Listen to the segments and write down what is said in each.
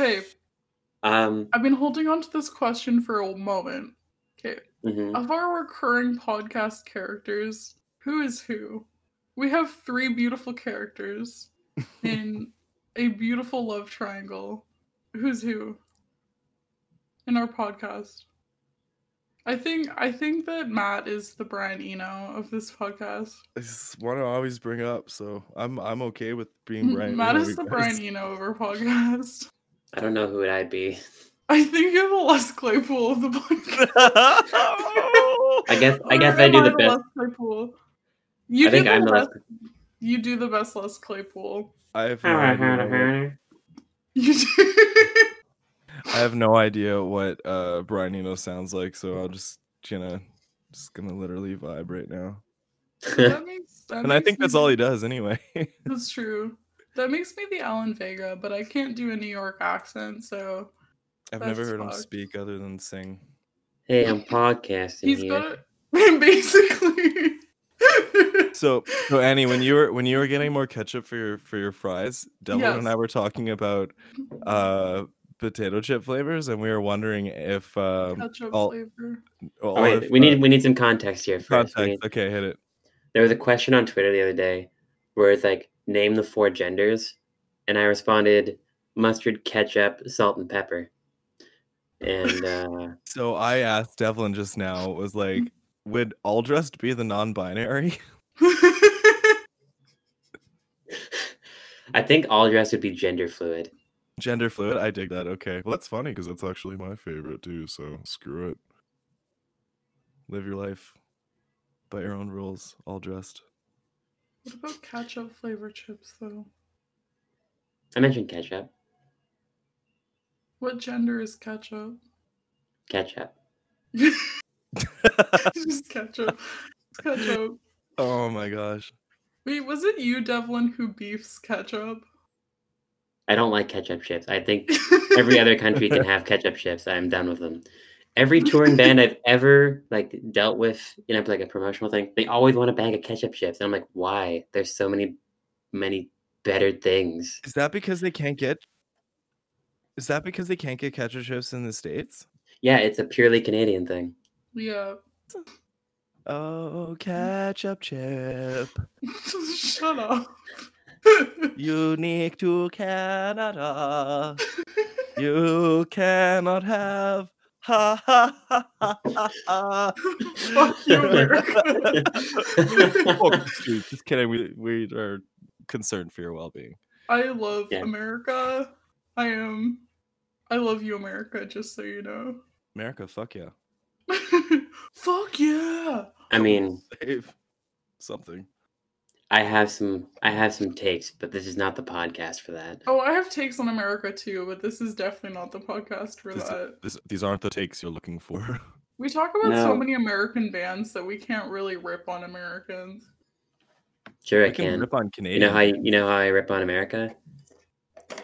Okay, Um, I've been holding on to this question for a moment. Okay, mhm. of our recurring podcast characters, who is who? We have three beautiful characters in a beautiful love triangle. Who's who? In our podcast. I think I think that Matt is the Brian Eno of this podcast. It's one I always bring up, so I'm I'm okay with being Brian. Matt Eno, is the guys. Brian Eno of our podcast. I don't know who would I'd be. I think you're the Les Claypool of the podcast. I guess I guess I do the the best. Claypool? You I think do I'm the best, best. You do the best Les Claypool. I have no idea. what- You do. I have no idea what uh Brian Eno sounds like, so I'll just gonna just gonna literally vibe right now. that makes, that And I think me that's all he does anyway. That's true. That makes me the Alan Vega, but I can't do a New York accent, so I've never heard him speak other than sing. hey, I'm podcasting he's here. got basically. So, so Annie, when you were when you were getting more ketchup for your for your fries, Devlin and I were talking about uh potato chip flavors, and we were wondering if um Ketchup all, flavor. all Oh, wait, if, we uh, need we need some context here first. We context. need- Okay, hit it. there was a question on Twitter the other day where it's like name the four genders, and I responded mustard, ketchup, salt, and pepper. And uh, So I asked Devlin just now, was like, would all dressed be the non-binary? I think all dressed would be gender fluid. Gender fluid? I dig that. Okay. Well, that's funny because that's actually my favorite too. So screw it. Live your life by your own rules, all dressed. What about ketchup flavor chips though? I mentioned ketchup. What gender is ketchup? Ketchup. Just ketchup. It's ketchup. oh my gosh. Wait, was it you, Devlin, who beefs ketchup? I don't like ketchup chips. I think every other country can have ketchup chips. I'm done with them. Every touring band I've ever like dealt with, you know, like a promotional thing, they always want a bag of ketchup chips. And I'm like, why? There's so many, many better things. Is that because they can't get? Is that because they can't get ketchup chips in the states? Yeah, it's a purely Canadian thing. Yeah. Oh, ketchup chip, Shut up. unique to Canada. You cannot have. Ha ha ha ha ha. ha. Fuck you, America. oh, just, just kidding. We we are concerned for your well-being. I love Yeah. America. I am. I love you, America, just so you know. America, fuck yeah. Fuck yeah. I mean, Save something. I have some, I have some takes, but this is not the podcast for that. Oh, I have takes on America too, but this is definitely not the podcast for This- that. this- these aren't the takes you're looking for. We talk about so many American bands that we can't really rip on Americans. Sure, I I can can. rip on You know how you, you know how I rip on America?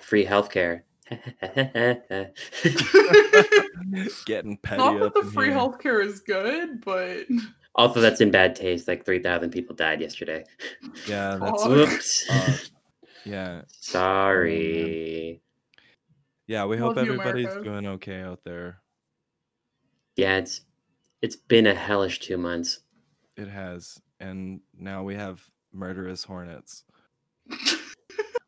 Free healthcare. getting petty Not that the in free here. healthcare is good, but also, that's in bad taste. Like three thousand people died yesterday. Yeah, that's oops. Uh, yeah, Sorry. yeah. We hope Love everybody's America. doing okay out there. Yeah, it's it's been a hellish two months. It has, and now we have murderous hornets.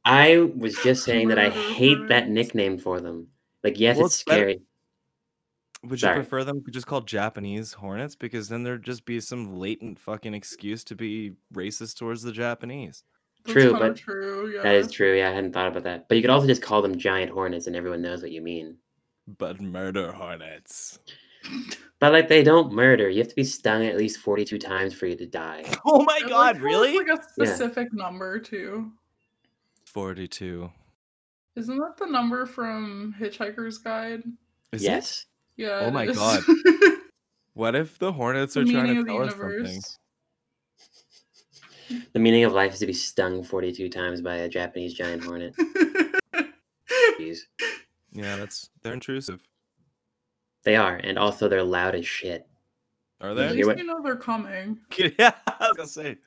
I was just saying that I hate that nickname for them. Like, yes, Well, it's it's better- scary. Would Sorry. you prefer them to just called Japanese hornets? Because then there'd just be some latent fucking excuse to be racist towards the Japanese. True, kinda but true. Yeah. That is true. Yeah, I hadn't thought about that. But you could also just call them giant hornets, and everyone knows what you mean. But murder hornets. But like, they don't murder. You have to be stung at least forty-two times for you to die. Oh my I god, like how really? Like a specific number too. 42. Isn't that the number from Hitchhiker's Guide? Is it? yes. Yeah. Oh my is. God. What if the hornets the are trying to of tell us something? The meaning of life is to be stung forty-two times by a Japanese giant hornet. Jeez. Yeah, that's they're intrusive. They are, and also they're loud as shit. Are Yeah, At they? you're least right. you know they're coming. yeah, I was gonna say.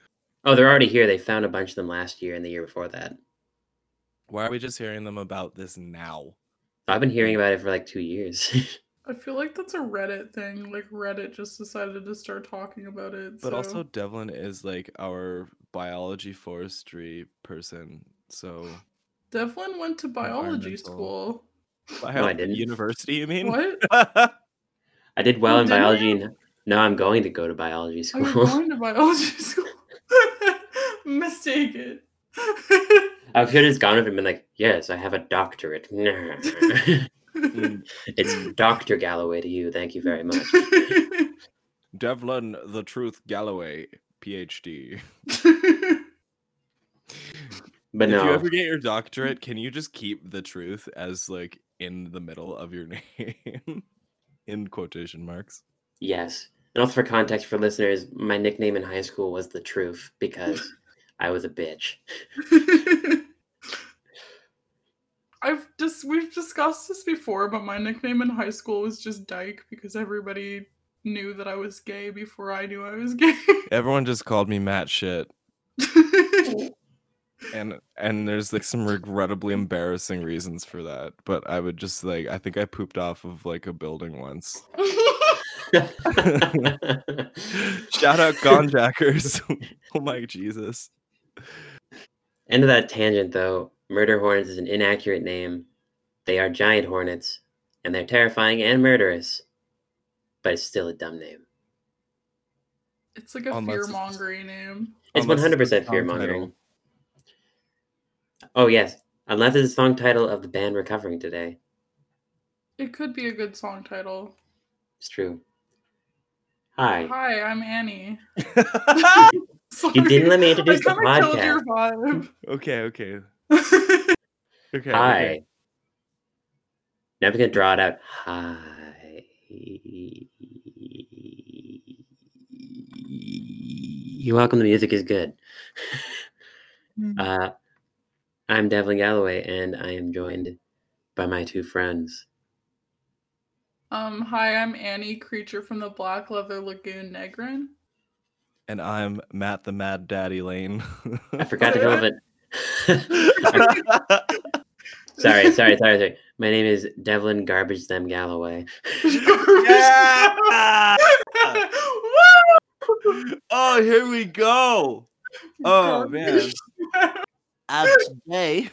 Oh, they're already here. They found a bunch of them last year and the year before that. Why are we just hearing them about this now? I've been hearing about it for like two years. I feel like that's a Reddit thing. Like Reddit just decided to start talking about it. But so- also, Devlin is like our biology forestry person. So, Devlin went to biology Environmental. school. No, I didn't. University, you mean? What? I did well Oh, in biology, you? and now I'm going to go to biology oh, I was school. going to biology school. Mistaken. I could have just gone with him and been like, "Yes, I have a doctorate." Mm, it's Doctor Galloway to you. Thank you very much. Devlin, the Truth Galloway, PhD. But if you ever get your doctorate, can you just keep the truth as like in the middle of your name? in quotation marks. yes. And also for context for listeners, my nickname in high school was the Truth because I was a bitch. I've just we've discussed this before, but my nickname in high school was just Dyke because everybody knew that I was gay before I knew I was gay. Everyone just called me Matt shit. And and there's like some regrettably embarrassing reasons for that. But I would just like I think I pooped off of like a building once. Shout out Gonjackers. oh my Jesus. End of that tangent, though. Murder hornets is an inaccurate name. They are giant hornets, and they're terrifying and murderous. But it's still a dumb name. it's like a Unless fear mongering name. It's one hundred percent the fear mongering. title. Oh yes, unless it's the song title of the band we're today. It could be a good song title. It's true. Hi. Hi, I'm Annie. You didn't let me introduce the I kinda podcast. your vibe. okay, okay. Okay. Hi. okay. Now I'm gonna draw it out. Hi. You're welcome. The music is good. Uh, I'm Devlin Galloway, and I am joined by my two friends. um, hi, I'm Annie, creature from the Black Leather Lagoon, Negrin. And I'm Matt the Mad Daddy Lane. I forgot to go up with sorry, sorry, sorry, sorry. My name is Devlin Garbage Them Galloway. Yeah! Oh, here we go. Oh man. As today.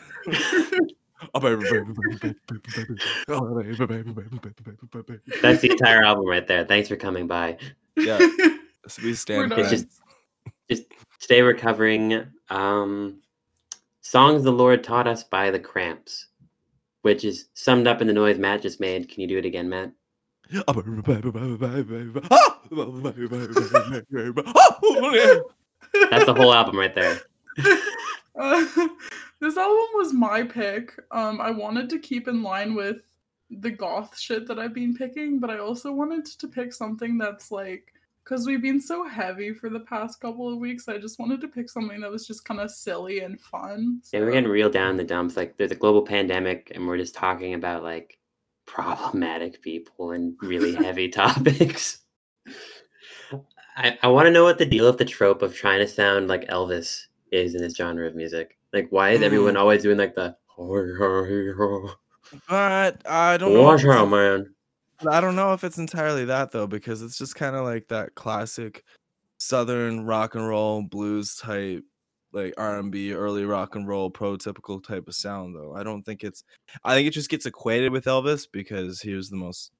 That's the entire album right there. Thanks for coming by. yeah. So we We're stand. It's just, just today we're covering um, songs the Lord taught us by the Cramps, which is summed up in the noise Matt just made. Can you do it again, Matt? That's the whole album right there. Uh, this album was my pick. Um, I wanted to keep in line with the goth shit that I've been picking, but I also wanted to pick something that's like because we've been so heavy for the past couple of weeks. I just wanted to pick something that was just kind of silly and fun. Yeah, we're getting real down in the dumps. Like there's a global pandemic, and we're just talking about like problematic people and really heavy topics. I, I want to know what the deal with the trope of trying to sound like Elvis is in this genre of music. Like, why is everyone Mm. always doing like the But I don't know. watch out, man? I don't know if it's entirely that though, because it's just kind of like that classic southern rock and roll blues type, like R and B, early rock and roll, prototypical type of sound. Though I don't think it's. I think it just gets equated with Elvis because he was the most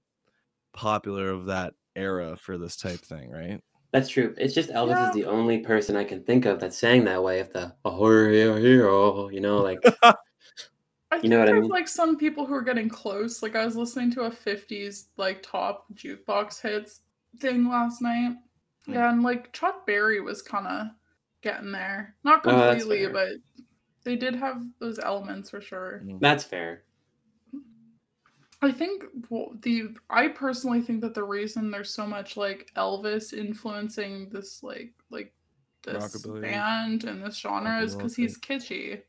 popular of that era for this type thing, right? That's true. It's just Elvis Yeah. is the only person I can think of that sang that way. If the oh hero, oh, hero, you know, like I think know what I mean? like some people who are getting close. Like I was listening to a '50s like top jukebox hits thing last night. Hmm. Yeah, and like Chuck Berry was kind of getting there. Not Oh, completely, fair. but they did have those elements for sure. Mm. that's fair. I think well, the I personally think that the reason there's so much like Elvis influencing this like like this Rockabilly. band and this genre is Rock and roll because he's kitschy.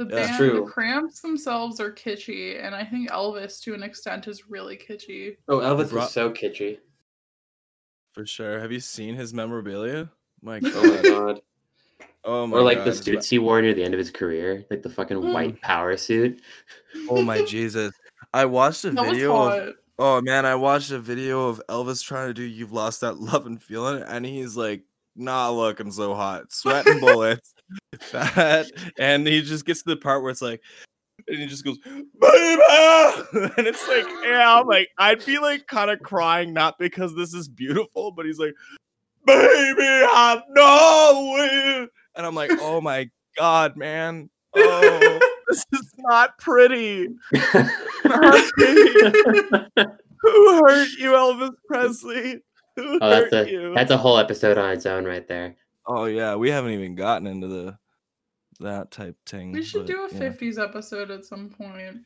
The Yeah, band, true. the Cramps themselves are kitschy, and I think Elvis to an extent is really kitschy. Oh, Elvis Ro- is so kitschy. For sure. Have you seen his memorabilia? My Oh my God. god. Oh my or like the God. suits he wore near the end of his career, like the fucking Mm. white power suit. Oh my Jesus. I watched a That video of oh man, I watched a video of Elvis trying to do "You've Lost That Love and Feeling," and he's like not looking so hot, sweating bullets, and he just gets to the part where it's like, and he just goes, "Baby," and it's like, yeah, I'm like, I'd be like kind of crying, not because this is beautiful, but he's like, "Baby, I know it," and I'm like, oh my god, man, oh, this is not pretty. Who hurt you, Elvis Presley? Who Oh, that's hurt a you? that's a whole episode on its own right there. Oh yeah, we haven't even gotten into the that type thing. We should but, do a yeah. 50s episode at some point.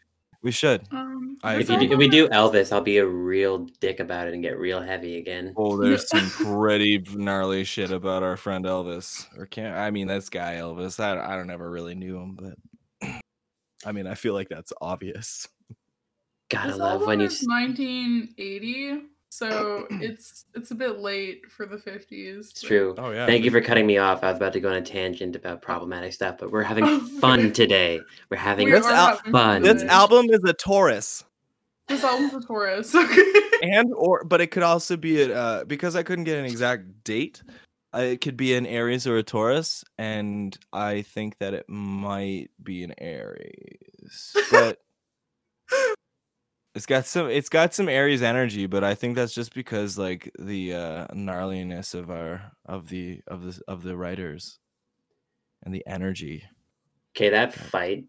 We should. Um, I- If, you do, if we do Elvis, I'll be a real dick about it and get real heavy again. Oh, there's some pretty gnarly shit about our friend Elvis. Or can't I mean this guy Elvis. I I don't ever really knew him, but I mean I feel like that's obvious. Gotta This love album when you. 1980, so it's it's a bit late for the 50s. It's true. Oh yeah. Thank you for cutting me off. I was about to go on a tangent about problematic stuff, but we're having fun today. We're having We al- fun. This album is a Taurus. This album's a Taurus. Okay. and or but it could also be a uh, because I couldn't get an exact date. Uh, it could be an Aries or a Taurus, and I think that it might be an Aries, but it's got some it's got some Aries energy. But I think that's just because like the uh, gnarliness of our of the of the of the writers and the energy. Okay, that fight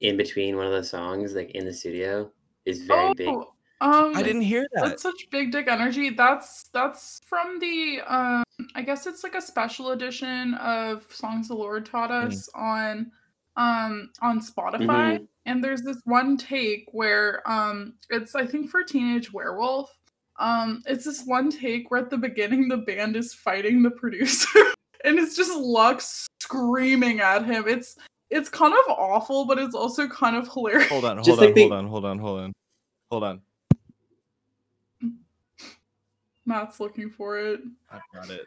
in between one of the songs, like in the studio, is very big. Oh, um, I didn't hear that. That's such big dick energy. That's that's from the um I guess it's like a special edition of Songs the Lord Taught Mm. Us on um on Spotify. Mhm. And there's this one take where um it's I think for Teenage Werewolf. Um it's this one take where at the beginning the band is fighting the producer and it's just Lux screaming at him. It's it's kind of awful, but it's also kind of hilarious. Hold on, Just hold like on, the- hold on, hold on, hold on, hold on. Matt's looking for it. I've got it.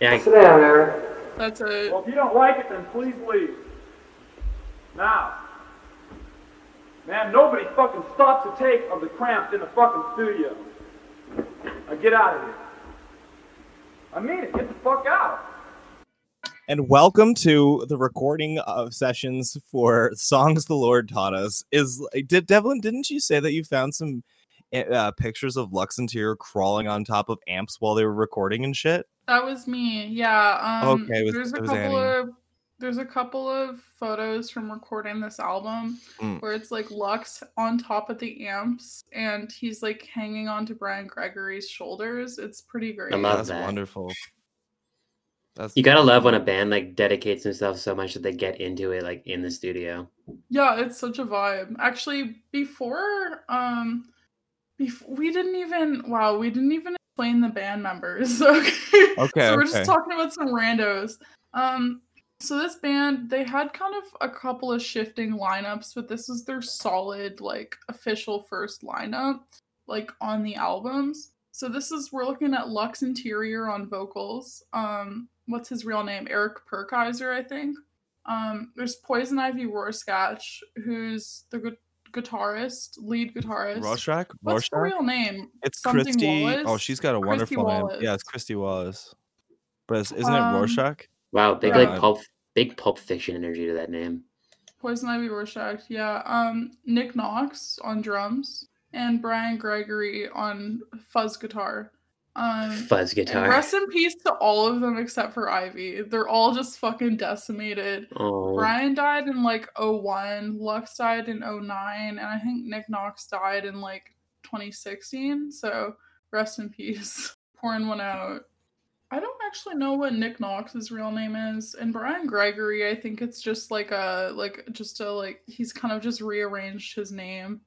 Yeah, I- Sit down, Aaron. That's it. Well, if you don't like it, then please leave. Now. Man, nobody fucking stops a take of the cramps in the fucking studio. Now get out of here. I mean it. Get the fuck out. and welcome to the recording of sessions for songs the lord taught us is did devlin didn't you say that you found some uh, pictures of lux interior crawling on top of amps while they were recording and shit That was me. Yeah. Um, Okay, it was- there's a it was couple Annie. of there's a couple of photos from recording this album Mm. where it's like Lux on top of the amps and he's like hanging onto Brian Gregory's shoulders. It's pretty great. I love that's that. wonderful that's you gotta love when a band like dedicates themselves so much that they get into it like in the studio. Yeah, it's such a vibe. Actually, before um before we didn't even wow, we didn't even explain the band members. Okay. Okay, so we're just talking about some randos. Um so this band, they had kind of a couple of shifting lineups, but this is their solid, like official first lineup, like on the albums. So this is we're looking at Lux Interior on vocals. Um, what's his real name? Eric Purkhiser, I think. Um, there's Poison Ivy Rorschach, who's the guitarist, lead guitarist. rorschach What's the rorschach real name? it's Something kristy oh she's got a Kristy wonderful name yeah it's kristy wallace but it's- isn't Um, it rorschach Wow, big Yeah. like pulp, big pulp fiction energy to that name. Poison Ivy Rorschach, yeah. Um, Nick Knox on drums and Brian Gregory on fuzz guitar. Um, Fuzz guitar. rest in peace to all of them except for Ivy. They're all just fucking decimated. Oh, Brian died in like 01, Lux died in 09, and I think Nick Knox died in like 2016. So rest in peace. Pouring one out. I don't actually know what Nick Knox's real name is. And Brian Gregory, I think it's just like a like just a like he's kind of just rearranged his name.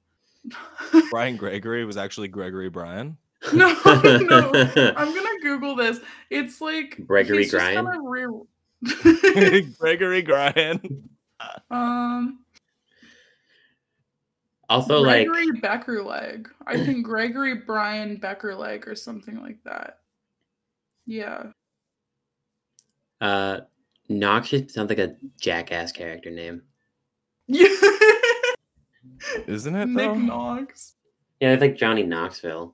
brian gregory was actually gregory bryan no, no. I'm gonna Google this. It's like Gregory he's Grian? re- gregory Gryan. um also, like, Gregory Beckerleg. I think Gregory Brian Beckerleg or something like that. Yeah. uh, Noxious sounds like a jackass character name. Yeah. Isn't it Nick though? Knox. Yeah, it's like Johnny Knoxville.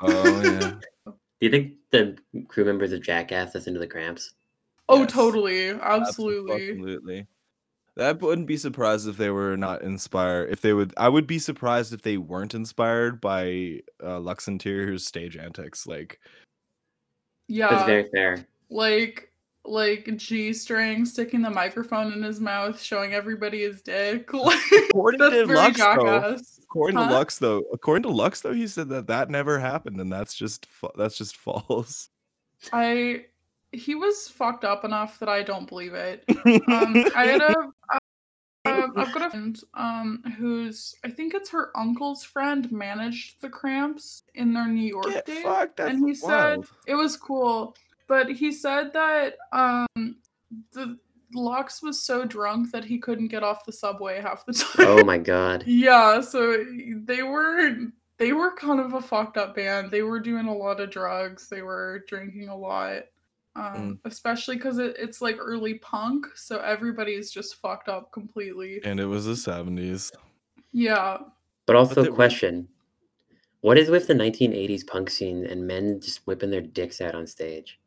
Oh yeah. Do you think the crew members of Jackass listen to the Cramps? Oh, Yes. totally. Absolutely. Absolutely. That wouldn't be surprised if they were not inspired. If they would, I would be surprised if they weren't inspired by uh, Lux Interior's stage antics. Like, yeah, That's very fair. Like like G string sticking the microphone in his mouth, showing everybody his dick. Like that's very Lux, though, jackass. According Huh? to Lux, though, according to Lux, though, he said that that never happened, and that's just that's just false. I he was fucked up enough that I don't believe it. Um, I had a uh, I've got a friend um who's I think it's her uncle's friend managed the cramps in their New York Get days. fucked. And he said it was cool, but he said that um the Lux was so drunk that he couldn't get off the subway half the time. Oh my god. Yeah, so they were they were kind of a fucked up band. They were doing a lot of drugs. They were drinking a lot. Um, especially because it, it's like early punk, so everybody's just fucked up completely. and it was the seventies. Yeah. But also, they were- question: What is with the 1980s punk scene and men just whipping their dicks out on stage?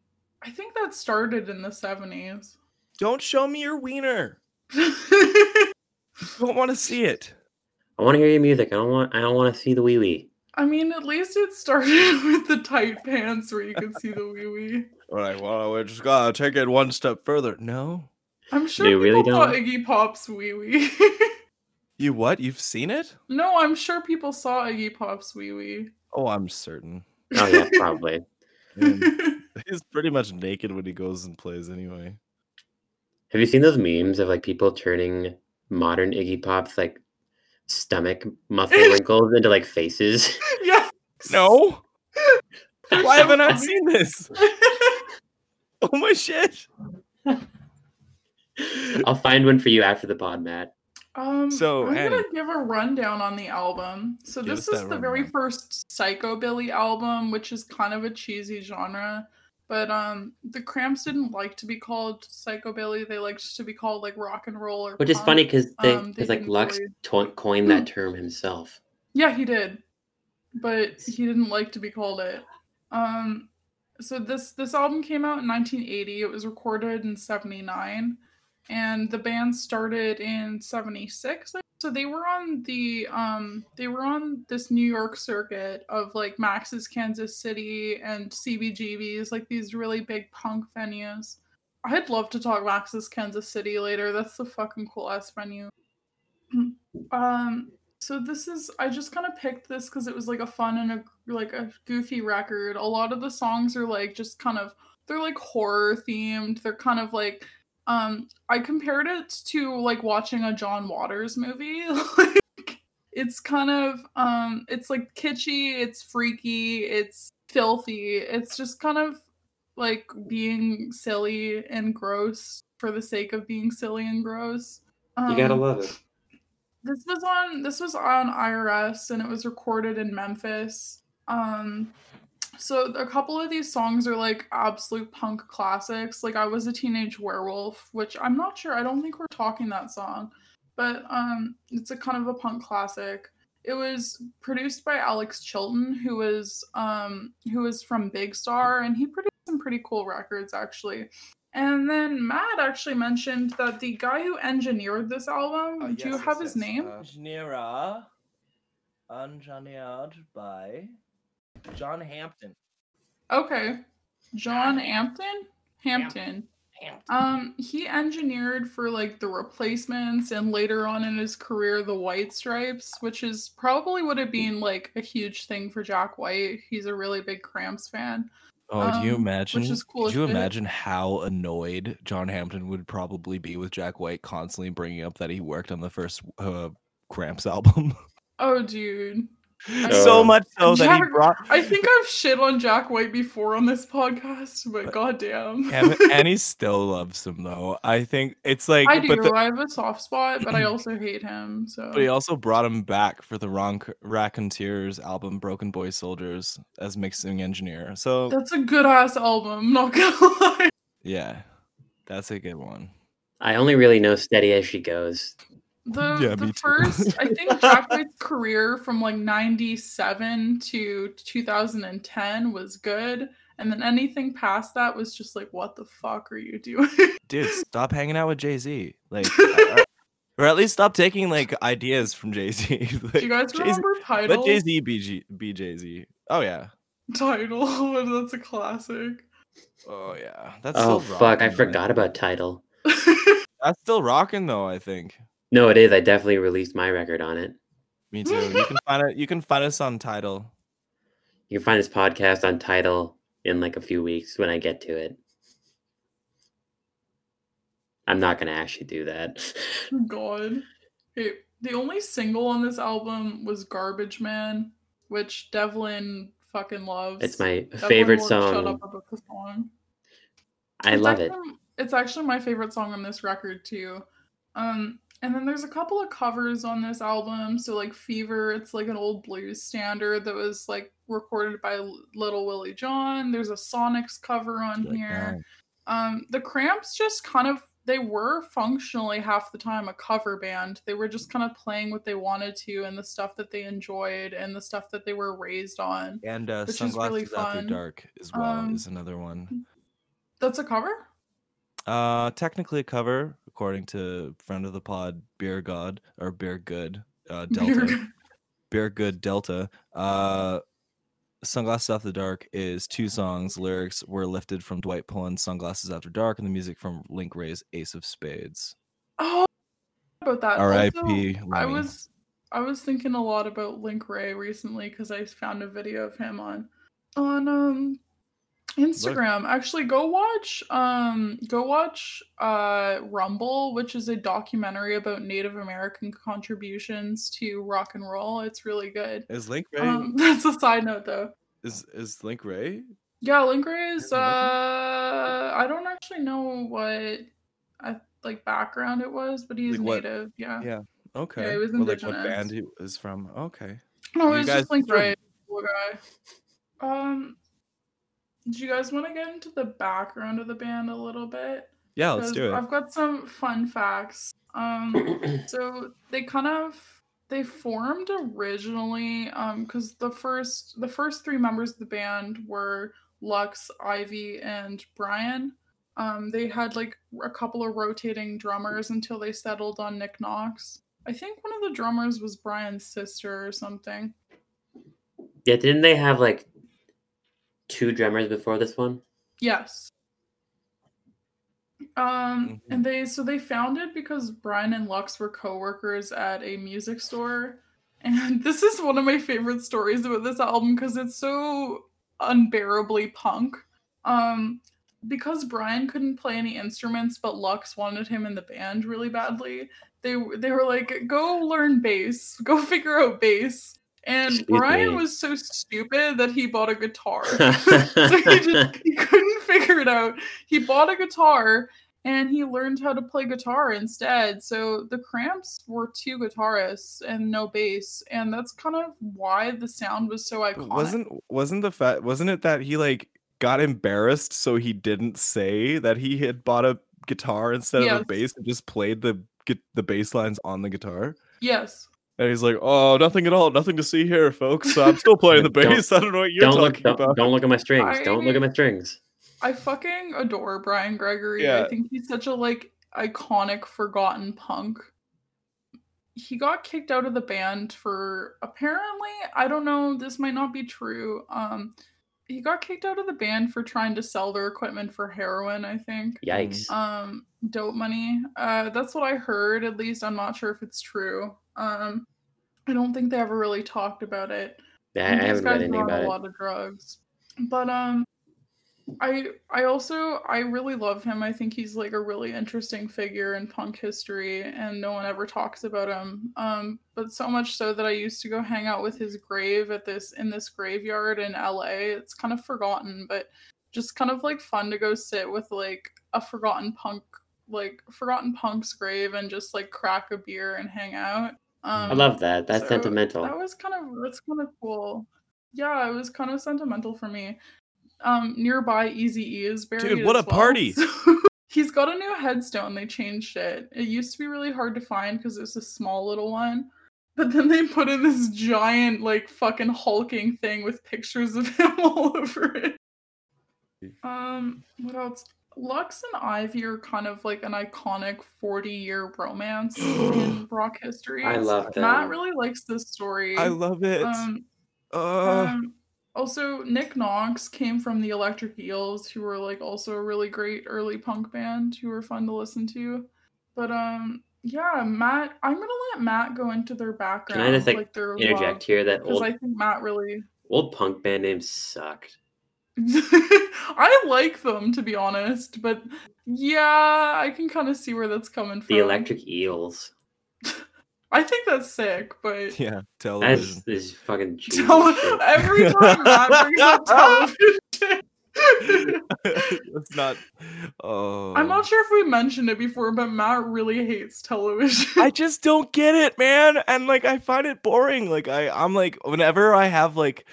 I think that started in the 70s. Don't show me your wiener. Don't want to see it. I want to hear your music. I don't want. I don't want to see the wee wee. I mean, at least it started with the tight pants where you could see the wee wee. All right, well, we just gotta take it one step further. No, I'm sure You people really saw don't? Iggy Pop's wee wee. you what? You've seen it? no, I'm sure people saw Iggy Pop's wee wee. Oh, I'm certain. Oh yeah, probably. He's pretty much naked when he goes and plays anyway. Have you seen those memes of like people turning modern Iggy Pop's like stomach muscle wrinkles into like faces? yeah. No, why haven't I funny. seen this? Oh my shit! I'll find one for you after the pod, Matt. Um, So, I'm gonna give a rundown on the album. So Give this is that the very rundown. first psychobilly album, which is kind of a cheesy genre. But um, the Cramps didn't like to be called psychobilly; they liked to be called like rock and roll or. Which is funny because they, Um, they like Lux really- to- coined that term himself. Yeah, he did, but he didn't like to be called it. Um, so this this album came out in 1980. It was recorded in 79, and the band started in 76. So they were on the um they were on this New York circuit of like Max's Kansas City and CBGB's, like these really big punk venues. I'd love to talk Max's Kansas City later. That's the fucking cool ass venue. um so this is I just kind of picked this because it was like a fun and a like a goofy record. A lot of the songs are like just kind of they're like horror themed. They're kind of like um I compared it to like watching a John Waters movie. like it's kind of um it's like kitschy, it's freaky, it's filthy. It's just kind of like being silly and gross for the sake of being silly and gross. You gotta Um, love it. this was on this was on IRS and it was recorded in Memphis. Um so a couple of these songs are like absolute punk classics. Like I was a teenage werewolf, which I'm not sure. I don't think we're talking that song. But um it's a kind of a punk classic. It was produced by Alex Chilton, who was um who was from Big Star and he produced some pretty cool records actually. And then Matt actually mentioned that the guy who engineered this album, do you have his name? Engineer, engineered by John Hampton. Okay. John Hampton? Hampton. Um, he engineered for like the replacements and later on in his career the White Stripes, which is probably would have been like a huge thing for Jack White. He's a really big Cramps fan. Oh, do you Um, which imagine? is cool Could as you shit. imagine how annoyed John Hampton would probably be with Jack White constantly bringing up that he worked on the first uh, Cramps album? Oh, dude. So Uh, much so that he brought. I think I've shit on Jack White before on this podcast, but goddamn. and, and he still loves him though. I think it's like, I do. but, the, I have a soft spot, but I also hate him. So but he also brought him back for the Ron Raconteurs album, Broken Boy Soldiers, as mixing engineer. So that's a good ass album. Not gonna lie. yeah, that's a good one. I only really know "Steady as She Goes." The Yeah, the first, I think Jack White's career from like '97 to 2010 was good, and then anything past that was just like, what the fuck are you doing? Dude, stop hanging out with Jay Z. Like, or- or at least stop taking like ideas from Jay Z. Do you guys remember Tidal? Let Jay Z be, G- be Jay Z. Oh yeah. Tidal, that's a classic. Oh yeah. That's Oh still fuck, I rocking, man. forgot about Tidal. That's still rocking though. I think. No, it is. I definitely released my record on it. Me too. You can find it. You can find us on Tidal. You can find this podcast on Tidal in like a few weeks when I get to it. I'm not gonna actually do that. God. Okay, the only single on this album was Garbage Man, which Devlin fucking loves. It's my Devlin favorite won't Shut song. up about the song. I It's love it. actually- It's actually my favorite song on this record too. Um, and then there's a couple of covers on this album. So like Fever, it's like an old blues standard that was like recorded by Little Willie John. There's a Sonics cover on Like, here. Um, the Cramps just kind of they were functionally half the time a cover band. They were just kind of playing what they wanted to and the stuff that they enjoyed and the stuff that they were raised on. And uh, Which is sunglasses really after dark as well Um, is another one. That's a cover? Uh, technically a cover according to friend of the pod, Beer God or Beer Good, uh, Delta. Beer Good Delta. Uh, Sunglasses After the Dark is two songs. Lyrics were lifted from Dwight Pullen's Sunglasses After Dark, and the music from Link Wray's Ace of Spades. Oh, about that. R.I.P. I was I was thinking a lot about Link Wray recently because I found a video of him on on um Instagram. Actually, go watch um go watch uh Rumble, which is a documentary about Native American contributions to rock and roll. It's really good. Is Link Wray Um, that's a side note though. is is Link Wray? Yeah, Link Wray is uh I don't actually know what I like background it was, but he's Like what- native. Yeah. Yeah. Okay. Yeah, he was Or, like what band he is from? Okay. No, You it was guys just Link Wray, cool guy. Um, do you guys want to get into the background of the band a little bit? Yeah, let's 'Cause do it. I've got some fun facts. Um, so they kind of they formed originally um because the first the first three members of the band were Lux, Ivy, and Brian. Um, they had like a couple of rotating drummers until they settled on Nick Knox. I think one of the drummers was Brian's sister or something. yeah, didn't they have like two drummers before this one? Yes. Um, Mhm. and they so they founded because Brian and Lux were co-workers at a music store. And this is one of my favorite stories about this album because it's so unbearably punk. Um, because Brian couldn't play any instruments, but Lux wanted him in the band really badly. They they were like, "Go learn bass. Go figure out bass." And Excuse Brian me. was so stupid that he bought a guitar. so he just he couldn't figure it out. He bought a guitar and he learned how to play guitar instead. So the Cramps were two guitarists and no bass, and that's kind of why the sound was so But iconic. wasn't wasn't the fact wasn't it that he like got embarrassed so he didn't say that he had bought a guitar instead of a bass and just played the gu- the bass lines on the guitar? yes. And he's like, "Oh, nothing at all, nothing to see here, folks. I'm still playing the bass. I don't know what you're don't look talking don't, about." don't look at my strings. Don't look at my strings. I fucking adore Brian Gregory. Yeah. I think he's such a like iconic forgotten punk. He got kicked out of the band for apparently, I don't know, this might not be true. Um he got kicked out of the band for trying to sell their equipment for heroin, I think. Yikes. Um dope money. Uh that's what I heard, at least I'm not sure if it's true. Um I don't think they ever really talked about it. Yeah, I haven't guys read anything about a it. lot of drugs. But um I I also I really love him. I think he's like a really interesting figure in punk history and no one ever talks about him. Um but so much so that I used to go hang out with his grave at this in this graveyard in LA. It's kind of forgotten, but just kind of like fun to go sit with like a forgotten punk like forgotten punk's grave and just like crack a beer and hang out. Um I love that. That's so sentimental. That was kind of that's kind of cool. Yeah, it was kind of sentimental for me. Um, nearby Easy E is buried. Dude, what as a well, party! He's got a new headstone. They changed it. It used to be really hard to find because it's a small little one. But then they put in this giant, like fucking hulking thing with pictures of him all over it. Um, what else? Lux and Ivy are kind of like an iconic 40 year romance in rock history. I love that. Matt really likes this story. I love it. Um, Uh, um, also, Nick Knox came from the Electric Eels, who were like also a really great early punk band who were fun to listen to. But um, yeah, Matt, I'm gonna let Matt go into their background, i just, like, their Interject here that because old I think Matt really. old punk band names sucked. I like them to be honest, but yeah, I can kind of see where that's coming from. The Electric Eels. I think that's sick, but yeah, That's television. this fucking Tele- every time Matt brings up television. Let's not. Oh, I'm not sure if we mentioned it before, but Matt really hates television. I just don't get it, man. And like I find it boring. Like I I'm like whenever I have like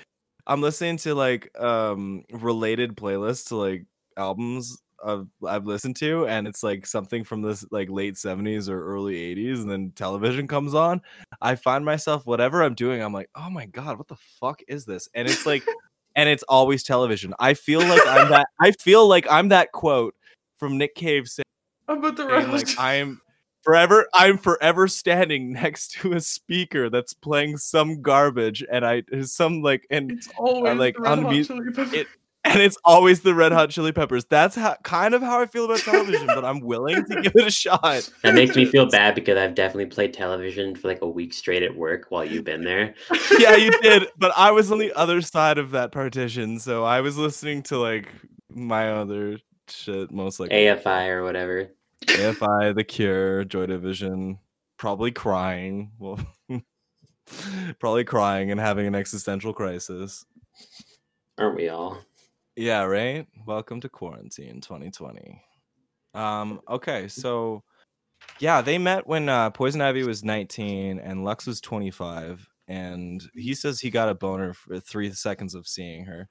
I'm listening to like um related playlists to like albums of I've listened to and it's like something from this like late 70s or early 80s and then television comes on, I find myself whatever I'm doing I'm like, "Oh my god, what the fuck is this?" And it's like and it's always television. I feel like I'm that I feel like I'm that quote from Nick Cave saying I'm About the and like. I'm forever I'm forever standing next to a speaker that's playing some garbage and I some like and it's uh, always like, the Red Hot unmute- Chili Peppers. it- and it's always the red hot chili peppers. That's how kind of how I feel about television, but I'm willing to give it a shot. That makes me feel bad because I've definitely played television for like a week straight at work while you've been there. Yeah, you did, but I was on the other side of that partition, so I was listening to like my other shit most like AFI or whatever. AFI, The Cure, Joy Division, probably crying. Well, probably crying and having an existential crisis. Aren't we all? Yeah, right. Welcome to quarantine 2020. Um, okay, so yeah, they met when uh, Poison Ivy was 19 and Lux was 25, and he says he got a boner for three seconds of seeing her.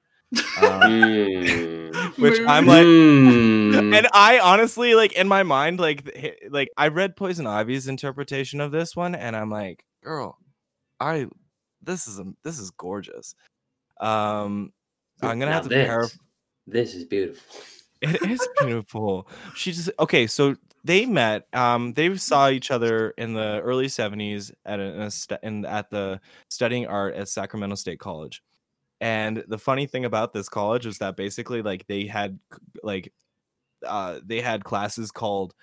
Um, which I'm like, Mm. and I honestly like in my mind, like, like I read Poison Ivy's interpretation of this one, and I'm like, girl, I, this is a, this is gorgeous. Um, I'm gonna Now have to this, paraphrase. This is beautiful. It is beautiful. she just okay. So they met. Um, they saw each other in the early '70s at a, in, a stu- in at the studying art at Sacramento State College. And the funny thing about this college was that basically, like, they had like, uh, they had classes called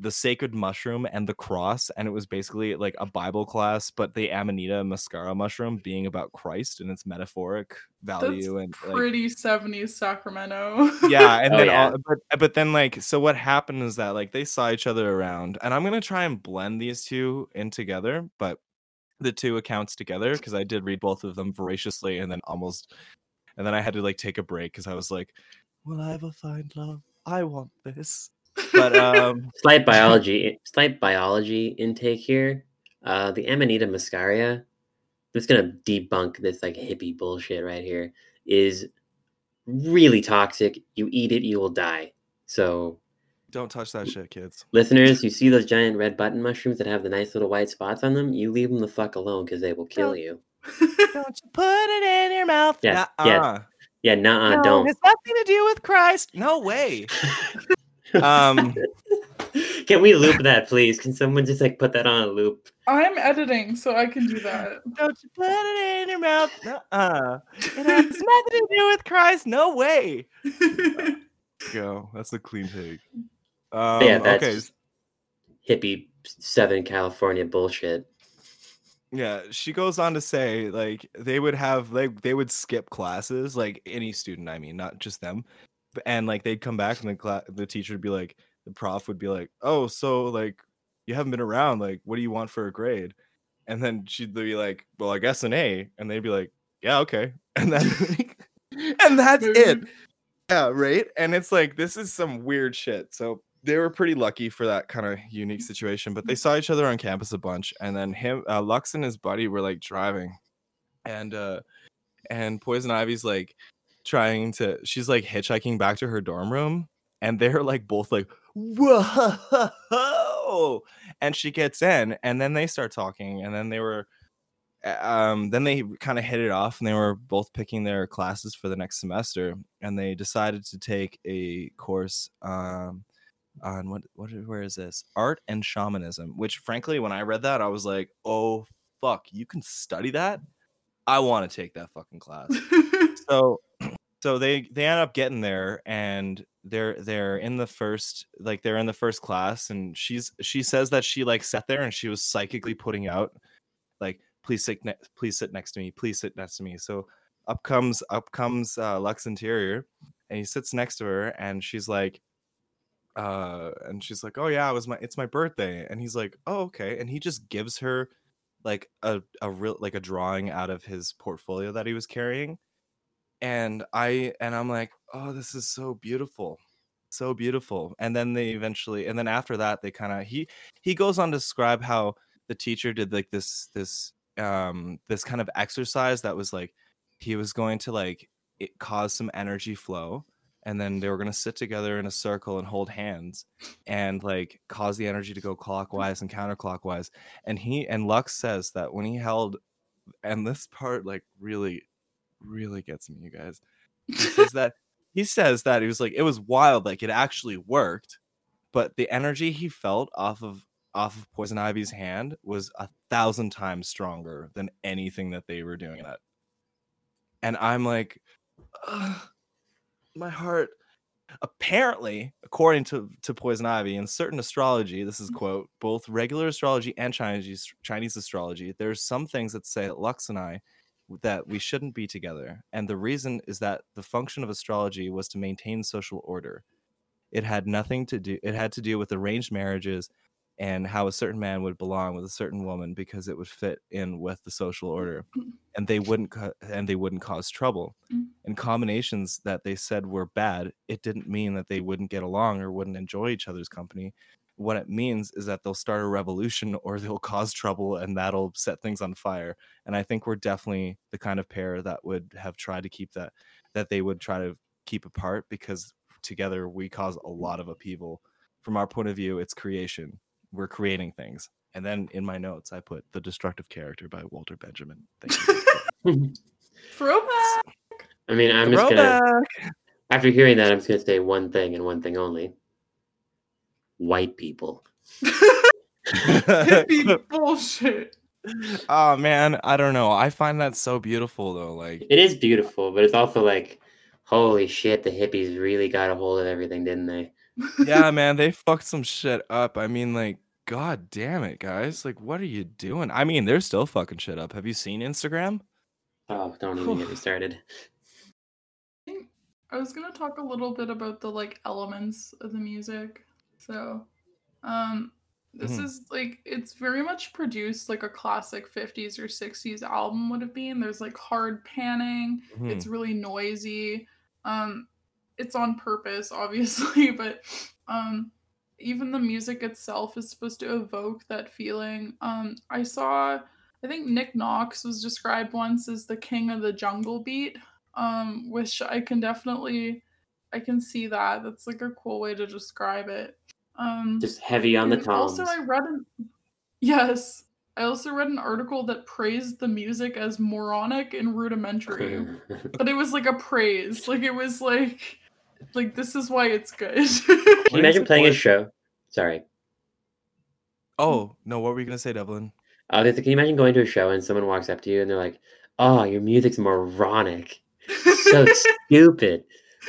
the Sacred Mushroom and the Cross, and it was basically like a Bible class, but the Amanita muscaria mushroom being about Christ and its metaphoric That's value and like, pretty 70s Sacramento. yeah and Oh, then yeah. all, but but then like so what happened is that like they saw each other around and i'm gonna try and blend these two in together but the two accounts together because i did read both of them voraciously and then almost and then i had to like take a break because i was like will i ever find love i want this but um Slight biology, slight biology intake here. Uh, the Amanita muscaria. I'm just gonna debunk this like hippie bullshit right here. Is really toxic. You eat it, you will die. So, don't touch that shit kids listeners, you see those giant red button mushrooms that have the nice little white spots on them? You leave them the fuck alone because they will kill Don't- you. don't you put it in your mouth Yeah, yeah. Yeah, nah, no, don't. it's nothing to do with christ no way um Can we loop that, please? Can someone just like put that on a loop? I'm editing, so I can do that. Don't you put it in your mouth? Uh, it has nothing to do with Christ. No way. Go. That's a clean take. Um, yeah, that's okay. hippie Southern California bullshit. Yeah, she goes on to say like they would have like they would skip classes, like any student. I mean, not just them. And like they'd come back and the cla- the teacher would be like, the prof would be like, "Oh, so like you haven't been around. Like, what do you want for a grade?" And then she'd be like, "Well, I guess an A." And they'd be like, "Yeah, okay." And then and that's it. Yeah, right. And it's like this is some weird shit. So they were pretty lucky for that kind of unique situation. But they saw each other on campus a bunch, and then him, uh, Lux, and his buddy were like driving, and uh, and Poison Ivy's like trying to. She's like hitchhiking back to her dorm room, and they're like both like, whoa and she gets in and then they start talking and then they were uh, um then they kind of hit it off and they were both picking their classes for the next semester and they decided to take a course um on what what where is this? Art and shamanism which frankly when i read that i was like oh fuck you can study that? I want to take that fucking class. So so they they end up getting there and they're they're in the first like they're in the first class and she's she says that she like sat there and she was psychically putting out like please sit ne- please sit next to me please sit next to me. So up comes up comes uh, lux interior and he sits next to her and she's like uh and she's like oh yeah it was my it's my birthday and he's like oh okay and he just gives her like a a real like a drawing out of his portfolio that he was carrying and i and i'm like oh this is so beautiful so beautiful and then they eventually and then after that they kind of he he goes on to describe how the teacher did like this this um this kind of exercise that was like he was going to like it cause some energy flow and then they were going to sit together in a circle and hold hands and like cause the energy to go clockwise and counterclockwise. And he and lux says that when he held and this part like really really gets me you guys. He says that he says that he was like it was wild like it actually worked but the energy he felt off of off of poison ivy's hand was a thousand times stronger than anything that they were doing that. And i'm like "Ugh, my heart apparently according to to poison ivy in certain astrology this is mm-hmm. quote both regular astrology and chinese chinese astrology there's some things that say that lux and i that we shouldn't be together and the reason is that the function of astrology was to maintain social order. It had nothing to do it had to do with arranged marriages and how a certain man would belong with a certain woman because it would fit in with the social order and they wouldn't and they wouldn't cause trouble. Mm. and combinations that they said were bad it didn't mean that they wouldn't get along or wouldn't enjoy each other's company. What it means is that they'll start a revolution or they'll cause trouble and that'll set things on fire. And i think we're definitely the kind of pair that would have tried to keep that that they would try to keep apart because together we cause a lot of upheaval. From our point of view it's creation we're creating things and then in my notes i put the destructive character by walter benjamin thank you Throwback. I mean, I'm just gonna after hearing that, I'm just gonna say one thing and one thing only. White people. Hippie bullshit. oh man i don't know i find that so beautiful though like It is beautiful, but it's also like, holy shit, the hippies really got a hold of everything, didn't they? Yeah man they fucked some shit up i mean like god damn it guys like what are you doing i mean they're still fucking shit up have you seen instagram Oh, don't even get me started. I was gonna talk a little bit about the like elements of the music. So, um, this Mhm. is like it's very much produced like a classic 50s or 60s album would have been. There's like hard panning. It's really noisy. Um, it's on purpose, obviously, but um, even the music itself is supposed to evoke that feeling. Um, I saw, I think Nick Knox was described once as the king of the jungle beat um which i can definitely i can see that that's like a cool way to describe it um Just heavy on the toms. also i read an yes i also read an article that praised the music as moronic and rudimentary but it was like a praise like it was like like this is why it's good Can you imagine playing a show? Sorry. oh no what were you gonna say devlin Uh, can you imagine going to a show and someone walks up to you and they're like, "Oh, your music's moronic, so stupid,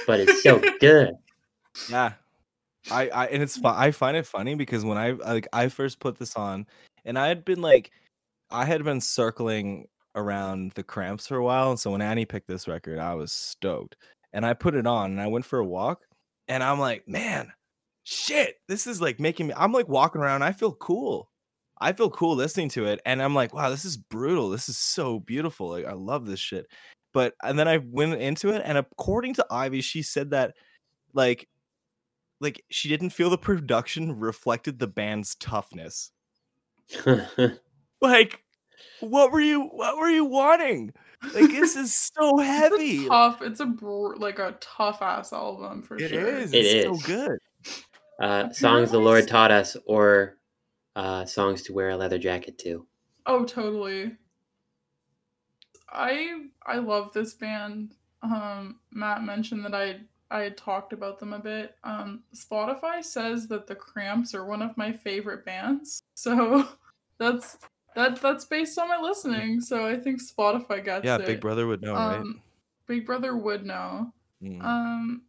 but it's so good." Yeah. I, I and it's fu- I find it funny because when I like I first put this on and I had been like I had been circling around the cramps for a while and so when Annie picked this record I was stoked and I put it on and I went for a walk and I'm like man shit this is like making me I'm like walking around I feel cool I feel cool listening to it and I'm like wow this is brutal this is so beautiful like I love this shit but and then I went into it and according to Ivy she said that like like she didn't feel the production reflected the band's toughness. Like, what were you what were you wanting? Like this is so It's heavy. a tough it's a br- like a tough ass album for It sure is. It It's is. so good. Uh, songs the Lord taught us, or uh, songs to wear a leather jacket to. Oh, totally. I I love this band. Um, Matt mentioned that I I had talked about them a bit. Um, Spotify says that the Cramps are one of my favorite bands. So that's that that's based on my listening. So I think Spotify gets Yeah, it. Big Brother would know, right? Um, Big Brother would know. Mm. Um,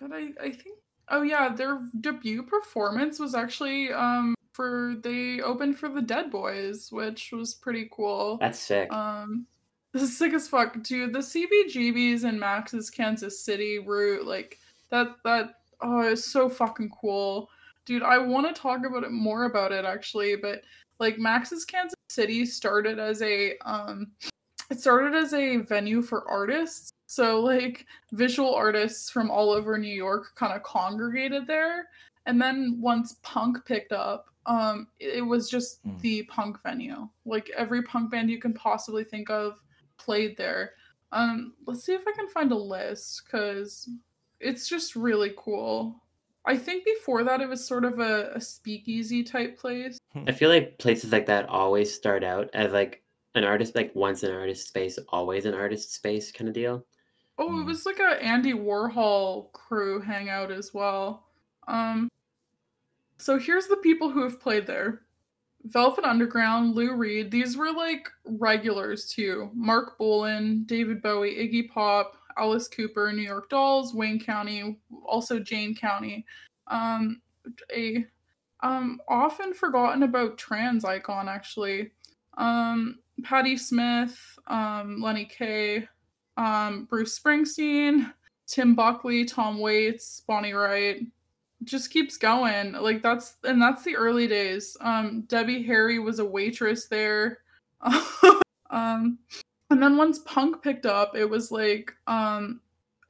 but I, I think, oh yeah, their debut performance was actually um for they opened for the Dead Boys, which was pretty cool. That's sick. Um, this is sick as fuck, dude. The CBGBs and Max's Kansas City route, like that, that oh, it's so fucking cool, dude. I want to talk about it more about it actually, but like Max's Kansas City started as a um, it started as a venue for artists. So like visual artists from all over New York kind of congregated there. And then once punk picked up, um, it was just Mm. the punk venue. Like every punk band you can possibly think of played there. Um, let's see if I can find a list because it's just really cool. I think before that it was sort of a, a speakeasy type place. I feel like places like that always start out as like an artist, like once an artist space, always an artist space kind of deal. Oh, it was like a Andy Warhol crew hangout as well. Um so here's the people who have played there. Velvet Underground, Lou Reed, these were like regulars too. Marc Bolan, David Bowie, Iggy Pop, Alice Cooper, New York Dolls, Wayne County, also Jane County. Um a um often forgotten about trans icon actually. Um Patti Smith, um Lenny Kaye, um, Bruce Springsteen, Tim Buckley, Tom Waits, Bonnie Raitt. Just keeps going. Like that's and that's the early days. Um, Debbie Harry was a waitress there. um, and then once punk picked up, it was like um,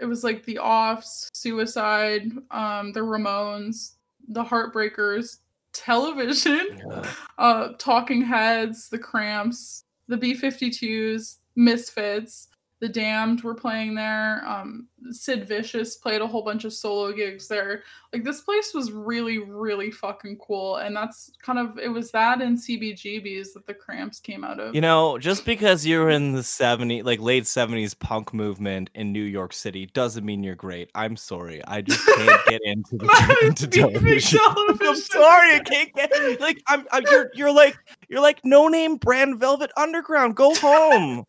it was like the Offs, Suicide, um, the Ramones, the Heartbreakers, Television Yeah. uh talking heads the cramps the b-52s misfits the damned were playing there um sid vicious played a whole bunch of solo gigs there like this place was really really fucking cool and that's kind of it was that and cbgbs that the cramps came out of You know, just because you're in the 70s, like late 70s punk movement in New York City doesn't mean you're great. I'm sorry. I just can't get into the into beefing television. I'm sorry, I can't get like I'm, I'm you're you're like you're like no name brand Velvet Underground. Go home.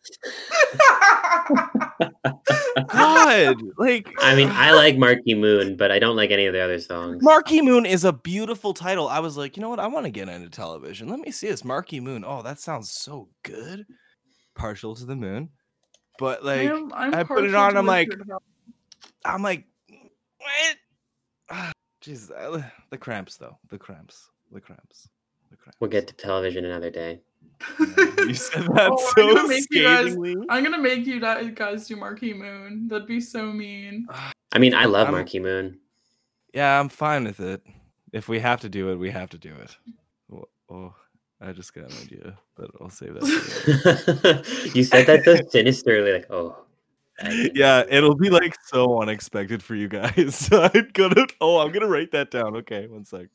God, like I mean, I uh, like Marquee Moon, but I don't like any of the other songs. Marquee Moon is a beautiful title. I was like, you know what? I want to get into television. Let me see this Marquee Moon. Oh, that sounds so good. Partial to the moon. But like I'm- I'm I put it on, I'm like, I'm like what? Jeez, the cramps though. The cramps. The cramps. The cramps. We'll get to television another day. Yeah, you said that Oh, I'm so gonna make you guys- I'm gonna make you da- guys do Marquee Moon. That'd be so mean. I mean, I love I'm- Marquee Moon. Yeah, I'm fine with it. If we have to do it, we have to do it. Oh, oh I just got an idea, but I'll save that. you said that so sinisterly, like, oh. Yeah, it'll be like so unexpected for you guys. I'm gonna. Oh, I'm gonna write that down. Okay, one sec.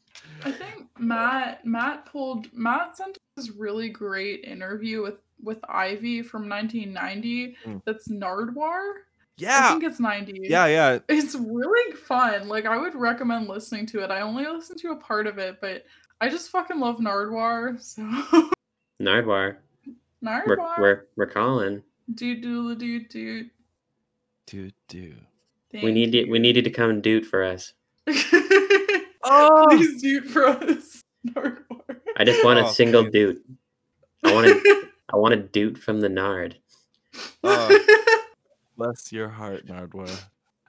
I think Matt Matt pulled Matt sent us this really great interview with with Ivy from 1990. Mm. That's Nardwuar. Yeah. I think it's 90. yeah, yeah. It's really fun. Like I would recommend listening to it. I only listened to a part of it, but I just fucking love Nardwuar. So Nardwuar. We're, Nardwuar. we're, we're calling. Do do do do. Do do. We need you, we need you to come dude for us. Oh, Please do for us, Nardwuar. I just want a Oh, single please. dude. I want to I want a dude from the Nard. Oh. bless your heart, Nardwuar.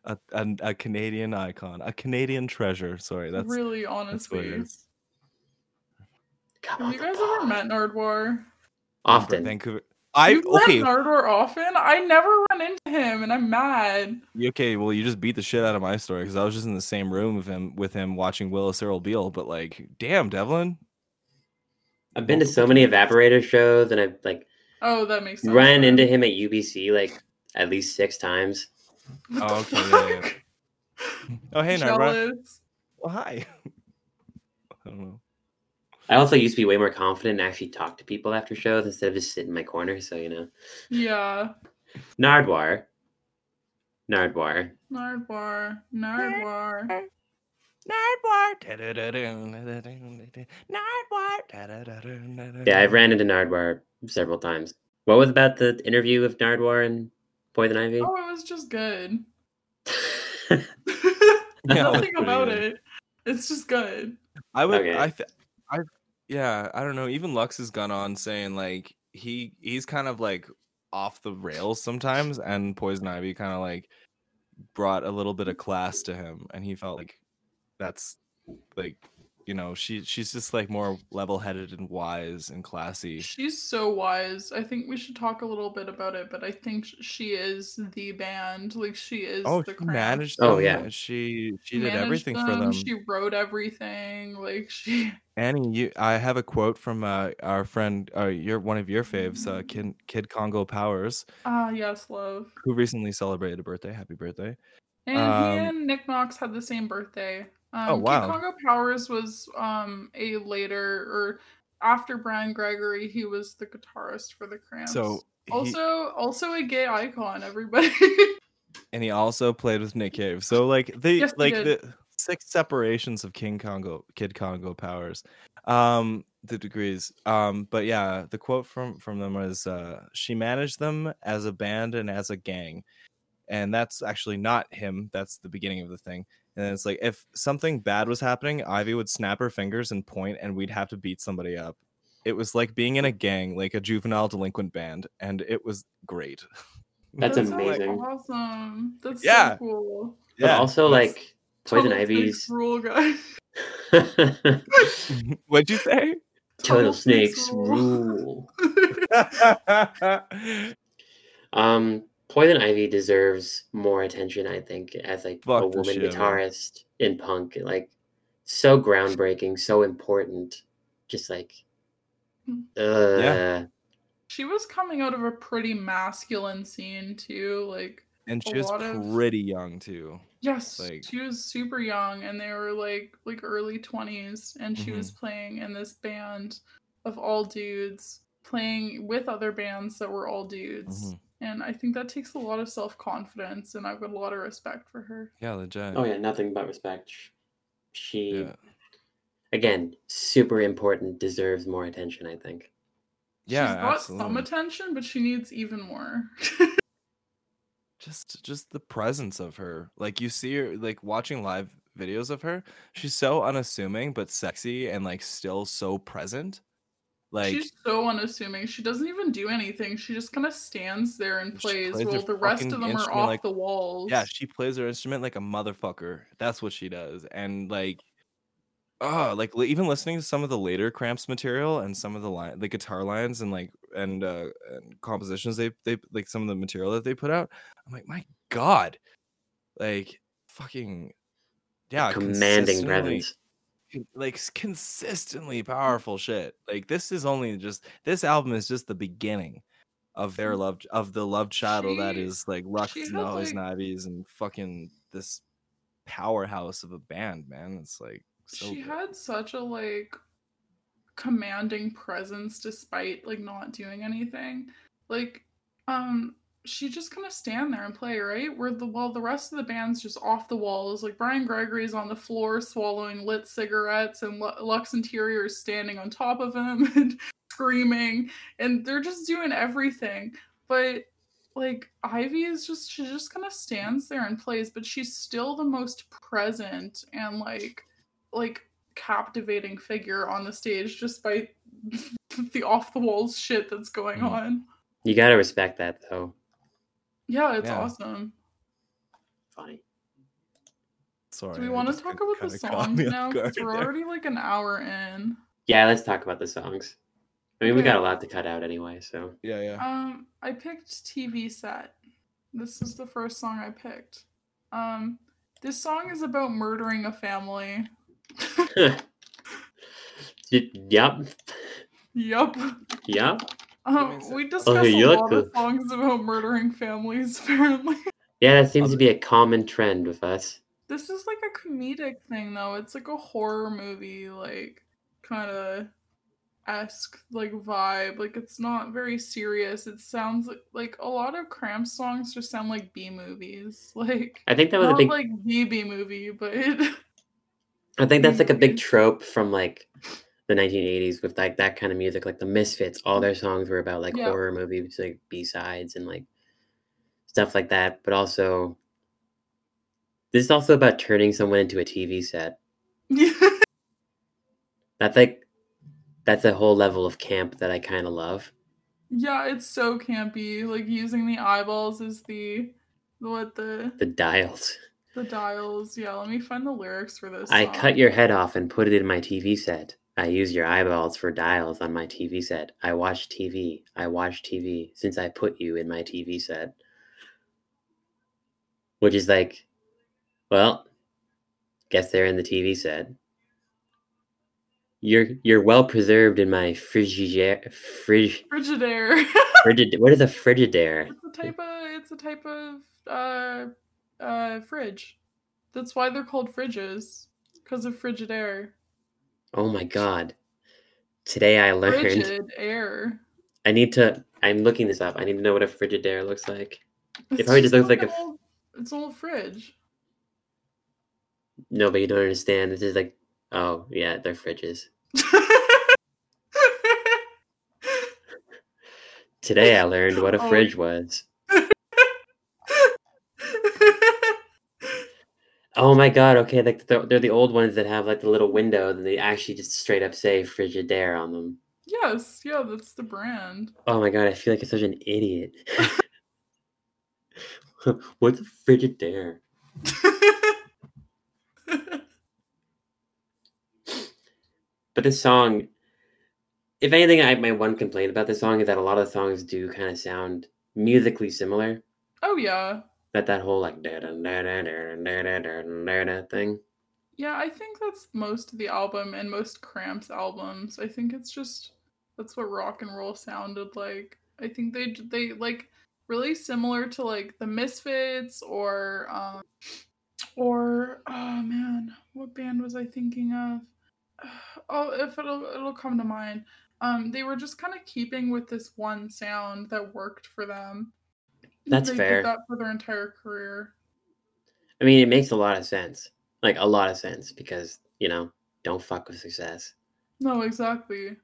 A, a, a Canadian icon, a Canadian treasure. Sorry, that's really, that's what honestly. it is. Come Have you the guys ever met Nardwuar? Often. Vancouver. I You've met okay. Nardwuar often? I never run into him, and I'm mad. Okay, well, you just beat the shit out of my story because I was just in the same room with him with him watching Willis Earl Beal. But like, damn, Devlin, I've been to so many evaporator shows and I've like Oh, that makes sense. ran into him at UBC like at least six times. What Oh, the okay, yeah, yeah. fuck? Oh, hey, Nardwuar. Jealous. Oh, hi. I don't know. I also used to be way more confident and actually talk to people after shows instead of just sit in my corner. So you know, Yeah. Nardwuar, Nardwuar. Nardwuar. Nardwuar. Nardwuar. Nardwuar. Yeah, I've ran into Nardwuar several times. What was about the interview with Nardwuar and Poison Ivy? Oh, it was just good. Nothing about it. It's just good. I would. Okay. I. Th- I. Yeah. I don't know. Even Lux has gone on saying like he he's kind of like off the rails sometimes, and Poison Ivy kind of like brought a little bit of class to him, and he felt like that's like you know she she's just like more level headed and wise and classy. She's so wise. I think we should talk a little bit about it, but I think she is the band. Like she is Oh, the she Cramp. managed. Oh, yeah. She she She did managed everything for them. She wrote everything. Like she Annie, you, I have a quote from uh, our friend, uh, your one of your faves, uh, Kid, Kid Congo Powers, Ah yes, love. who recently celebrated a birthday. Happy birthday! And Um, he and Nick Knox had the same birthday. Um, Oh, wow. Kid Congo Powers was um a later or after Bryan Gregory, he was the guitarist for the Cramps. So he, also also a gay icon, everybody. and he also played with Nick Cave. So like they Yes, like the six separations of King Congo, Kid Congo Powers, um, the degrees. Um, but yeah, the quote from from them was, uh, "She managed them as a band and as a gang." and that's actually not him. That's the beginning of the thing. And then it's like if something bad was happening, Ivy would snap her fingers and point, and we'd have to beat somebody up. It was like being in a gang, like a juvenile delinquent band, and it was great. That's sounds amazing. Awesome. That's Yeah. so cool. But also, that's- like Poison Total Ivy's rule, guys. what'd you say? Total Snakes rule. Um, Poison Ivy deserves more attention, I think, as like Fuck a woman shit out of her. guitarist in punk. Like, so groundbreaking, so important. Just like, uh, she was coming out of a pretty masculine scene too. Like and she was lot of- pretty young too. Yes, Like- she was super young and they were like like early 20s and she was Mm-hmm. playing in this band of all dudes playing with other bands that were all dudes. Mhm. And I think that takes a lot of self-confidence and I've got a lot of respect for her. Yeah, legit. oh yeah, nothing but respect. She, yeah. again, super important, deserves more attention, I think. Yeah, She's got some attention, but she needs even more. just just the presence of her like you see her like watching live videos of her she's so unassuming but sexy and like still so present like She's so unassuming. She doesn't even do anything. She just kind of stands there and plays plays while the rest of them are off like- the walls. yeah she plays her instrument like a motherfucker that's what she does and like oh like li- even listening to some of the later cramps material and some of the line the guitar lines and like and uh and compositions they they like some of the material that they put out i'm like my god like fucking yeah Commanding presence. like consistently powerful shit. Like this is only just this album is just the beginning of their love of the love child that is like Lux and Always like- Navies and fucking this powerhouse of a band, man. It's like so she good. had such a like commanding presence despite like not doing anything. Like um she just kind of stand there and play, right? Where the while the rest of the band's just off the walls. Like Bryan Gregory's on the floor swallowing lit cigarettes, and Lu- Lux Interior is standing on top of him and screaming, and they're just doing everything. But like Ivy is just she just kind of stands there and plays, but she's still the most present and like like captivating figure on the stage just by the off the walls shit that's going Mhm. on. You gotta respect that, though. Yeah, it's Yeah. awesome. Funny. Sorry. Do we want to talk about the songs now? Because we're there. already like an hour in. Yeah, let's talk about the songs. I mean, we got a lot to cut out anyway, so. Yeah, yeah. Um, I picked TV set. This is the first song I picked. Um, this song is about murdering a family. Y- yep. Yep. Um, we that- discuss Okay, a yuck. lot of songs about murdering families. Apparently, Yeah, that seems to be a common trend with us. this is like a comedic thing though. It's like a horror movie, like kind of esque like vibe. Like it's not very serious. It sounds like, like a lot of Cramp songs just sound like B movies. Like I think that was a big. like B B movie, but I think that's mm-hmm. like a big trope from like the 1980s with like that kind of music, like the Misfits. All their songs were about like Yeah. horror movies, like B sides and like stuff like that. But also, this is also about turning someone into a TV set. yeah. That's like that's a whole level of camp that I kind of love. Yeah, it's so campy. Like using the eyeballs is the what the The dials. The dials. Yeah, let me find the lyrics for this. I song. cut your head off and put it in my TV set. I use your eyeballs for dials on my TV set. I watch TV. I watch TV since I put you in my TV set. Which is like, well, guess they're in the TV set. You're you're well preserved in my frigidaire. Frig, Frigidaire. frigid, what is a frigidaire? it's a type of it's a type of uh uh fridge. That's why they're called fridges. Because of frigid air. Oh my god! Today I learned. Frigid air. I need to. I'm looking this up. I need to know what a frigid air looks like. It's probably just looks like like a- old, it's an old fridge. No, but you don't understand. This is like, oh yeah, they're fridges. Today I learned what a Oh. fridge was. Oh my god! Okay, like they're, they're the old ones that have like the little window, and they actually just straight up say Frigidaire on them. yes, yeah, that's the brand. Oh my god! I feel like I'm such an idiot. What's a Frigidaire? But this song, if anything, I my one complaint about this song is that a lot of songs do kind of sound musically similar. oh yeah. That that whole like da da da da da da da da thing. Yeah, I think that's most of the album and most Cramps albums. I think it's just that's what rock and roll sounded like. I think they they like really similar to like the Misfits or um or oh man, what band was I thinking of? Oh, if it'll it'll come to mind. Um, they were just kind of keeping with this one sound that worked for them. That's they fair. Did that for their entire career. I mean, it makes a lot of sense. Like a lot of sense because you know, don't fuck with success. No, exactly.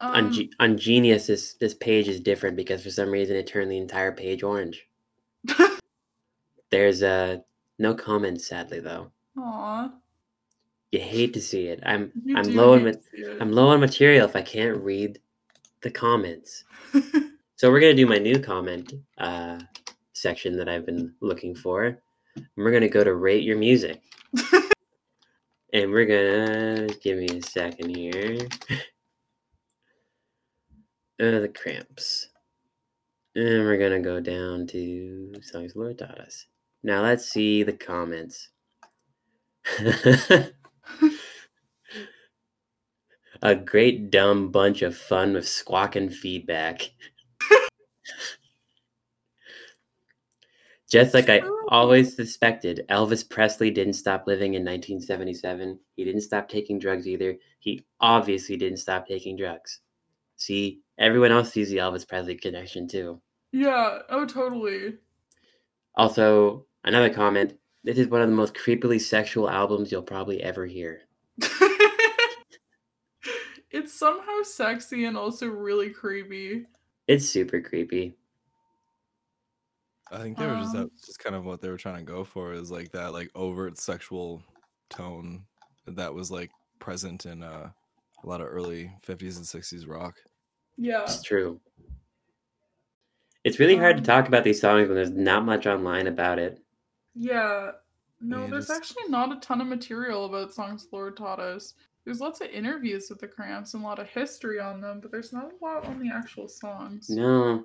on Um, G- on Genius, this this page is different because for some reason it turned the entire page orange. There's uh no comments, sadly though. Aw. You hate to see it. I'm You I'm low on ma- to see it. I'm low on material if I can't read the comments. So we're gonna do my new comment uh, section that I've been looking for. And we're gonna go to rate your music, and we're gonna give me a second here. Uh, the cramps, and we're gonna go down to songs Lord taught us. Now let's see the comments. a great dumb bunch of fun with squawking feedback. Just like I always suspected, Elvis Presley didn't stop living in 1977. He didn't stop taking drugs either. He obviously didn't stop taking drugs. See, everyone else sees the Elvis Presley connection too. yeah, oh totally. Also, another comment this is one of the most creepily sexual albums you'll probably ever hear. it's somehow sexy and also really creepy. It's super creepy. I think they were just that Um, was just kind of what they were trying to go for is like that like overt sexual tone that was like present in uh, a lot of early 50s and 60s rock. Yeah. It's true. It's really hard to Um, talk about these songs when there's not much online about it. Yeah. No, Yeah, there's just- actually not a ton of material about songs Lord taught us. There's lots of interviews with the Cramps and a lot of history on them, but there's not a lot on the actual songs. No.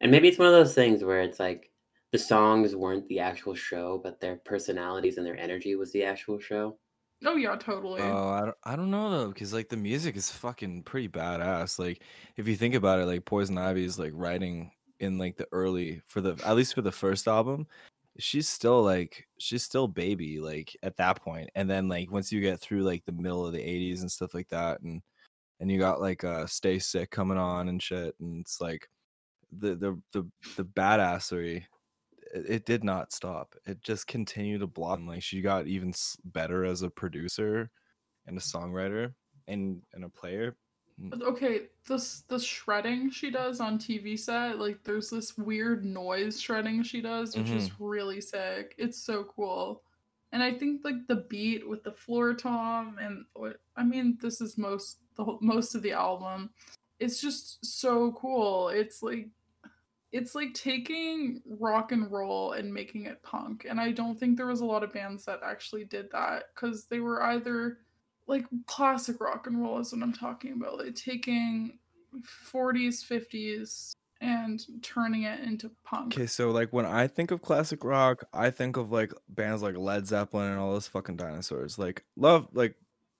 And maybe it's one of those things where it's like the songs weren't the actual show, but their personalities and their energy was the actual show. Oh yeah, totally. Oh, I don't, I don't know though, because like the music is fucking pretty badass. Like if you think about it, like Poison Ivy is like writing in like the early for the at least for the first album, she's still like she's still baby like at that point and then like once you get through like the middle of the 80s and stuff like that and and you got like uh stay sick coming on and shit and it's like the the the, the badassery it, it did not stop it just continued to blossom like she got even better as a producer and a songwriter and and a player Okay, this the shredding she does on TV set, like there's this weird noise shredding she does, which is mm-hmm. really sick. It's so cool. And I think like the beat with the floor tom and I mean, this is most the whole, most of the album. It's just so cool. It's like it's like taking rock and roll and making it punk. And I don't think there was a lot of bands that actually did that cuz they were either like classic rock and roll is what I'm talking about. Like taking 40s, 50s and turning it into punk. Okay, so like when I think of classic rock, I think of like bands like Led Zeppelin and all those fucking dinosaurs. Like love like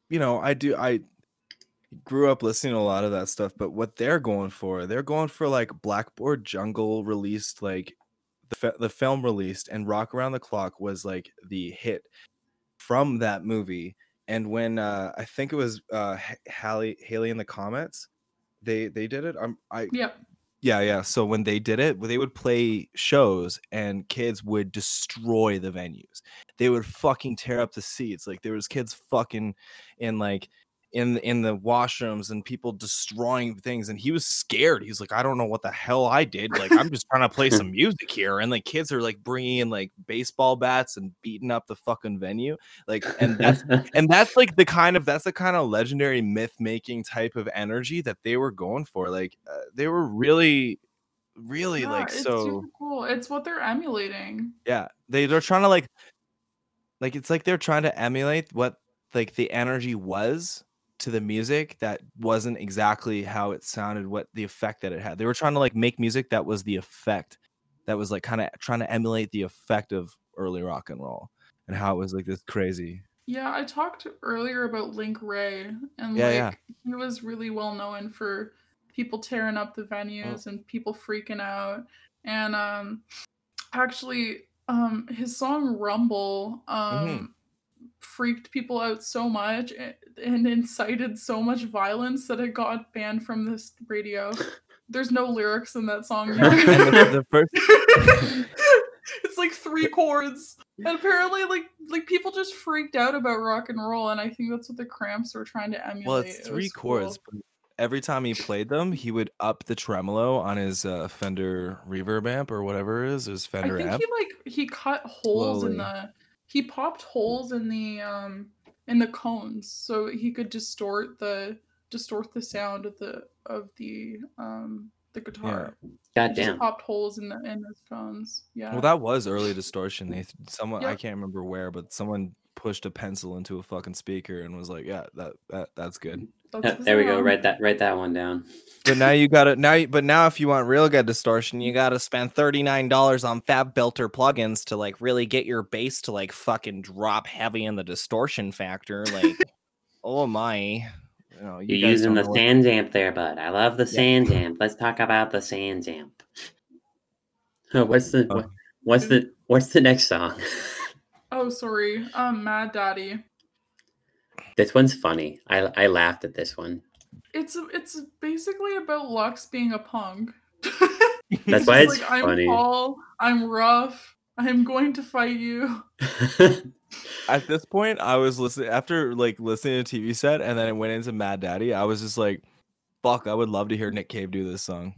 you know, I do I grew up listening to a lot of that stuff, but what they're going for, they're going for like Blackboard Jungle released like the the film released and Rock Around the Clock was like the hit from that movie. And when uh I think it was uh Haley Haley in the comments, they they did it. I'm I Yep. yeah, yeah. So when they did it, they would play shows and kids would destroy the venues. They would fucking tear up the seats. Like there was kids fucking in like in in the washrooms and people destroying things and he was scared. He's like, I don't know what the hell I did. Like I'm just trying to play some music here and like kids are like bringing in like baseball bats and beating up the fucking venue. Like and that's and that's like the kind of that's the kind of legendary myth making type of energy that they were going for like uh, they were really really Yeah, like it's so super cool. It's what they're emulating. yeah they, they're trying to like like it's like they're trying to emulate what like the energy was to the music that wasn't exactly how it sounded what the effect that it had they were trying to like make music that was the effect that was like kind of trying to emulate the effect of early rock and roll and how it was like this crazy Yeah, I talked earlier about Link Wray, and Yeah, like yeah. he was really well known for people tearing up the Oh. venues and people freaking out. And um, actually, um, his song Rumble um Mhm. Freaked people out so much and incited so much violence that it got banned from this radio. There's no lyrics in that song. the, the first it's like three chords. And apparently like like people just freaked out about rock and roll and I think that's what the cramps were trying to emulate. Well, it's three was chords. cool. But every time he played them, he would up the tremolo on his uh, Fender reverb amp or whatever it is, his Fender I Fender think amp. he like he cut holes in the he popped holes in the um in the cones so he could distort the distort the sound of the of the um the guitar. God He just damn. popped holes in the in his cones. Yeah. Well, that was early distortion. They th- someone I can't remember where, but someone pushed a pencil into a fucking speaker and was like, "Yeah, that that that's good." That's Uh, there we go. Write that. Write that one down. But now you got to now, you- but now if you want real good distortion, you got to spend thirty nine dollars on FabFilter plugins to like really get your bass to like fucking drop heavy in the distortion factor. Like, oh my, you know, you You're using the sand what- amp there, bud. I love the Yeah. SansAmp. Let's talk about the SansAmp. Oh, what's the Oh. what's the what's the next song? Oh, sorry. Um, Mad Daddy. this one's funny. I I laughed at this one. It's it's basically about Lux being a punk. That's He's why just it's I'm tall. I'm rough. I'm going to fight you. At this point, I was listening after like listening to TV set, and then it went into Mad Daddy. I was just like, "Fuck!" I would love to hear Nick Cave do this song.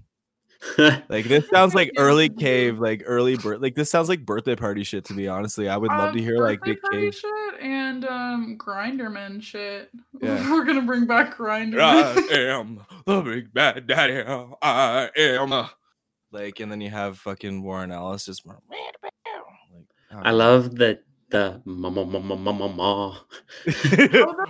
Like this sounds like early. Cave, like early birth. Like this sounds like birthday party shit. To be honestly, I would love to Um, hear like birthday party Cave. shit and um Grinderman shit. Yeah. We're gonna bring back Grinderman. I am the big bad daddy. I am. a-" Like, and then you have fucking Warren Ellis just. Like, oh, I love the the ma ma ma ma ma ma ma. Oh,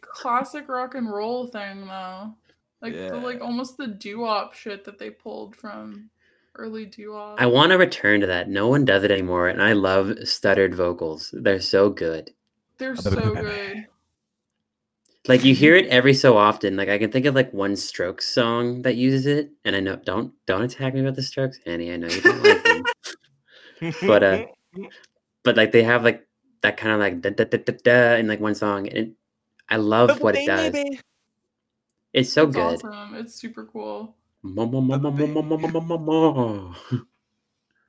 classic rock and roll thing though. Like the like almost the doo-wop shit that they pulled from early doo-wop. I want to return to that. No one does it anymore, and I love stuttered vocals. They're so good. They're so good. Like you hear it every so often. Like I can think of like one Strokes song that uses it, and I know don't don't attack me about the Strokes, Annie. I know you don't like them. But, uh, but like they have like that kind of like da, da, da, da, da, in like one song, and it, I love what it does. It's so it's good. Awesome. It's super cool.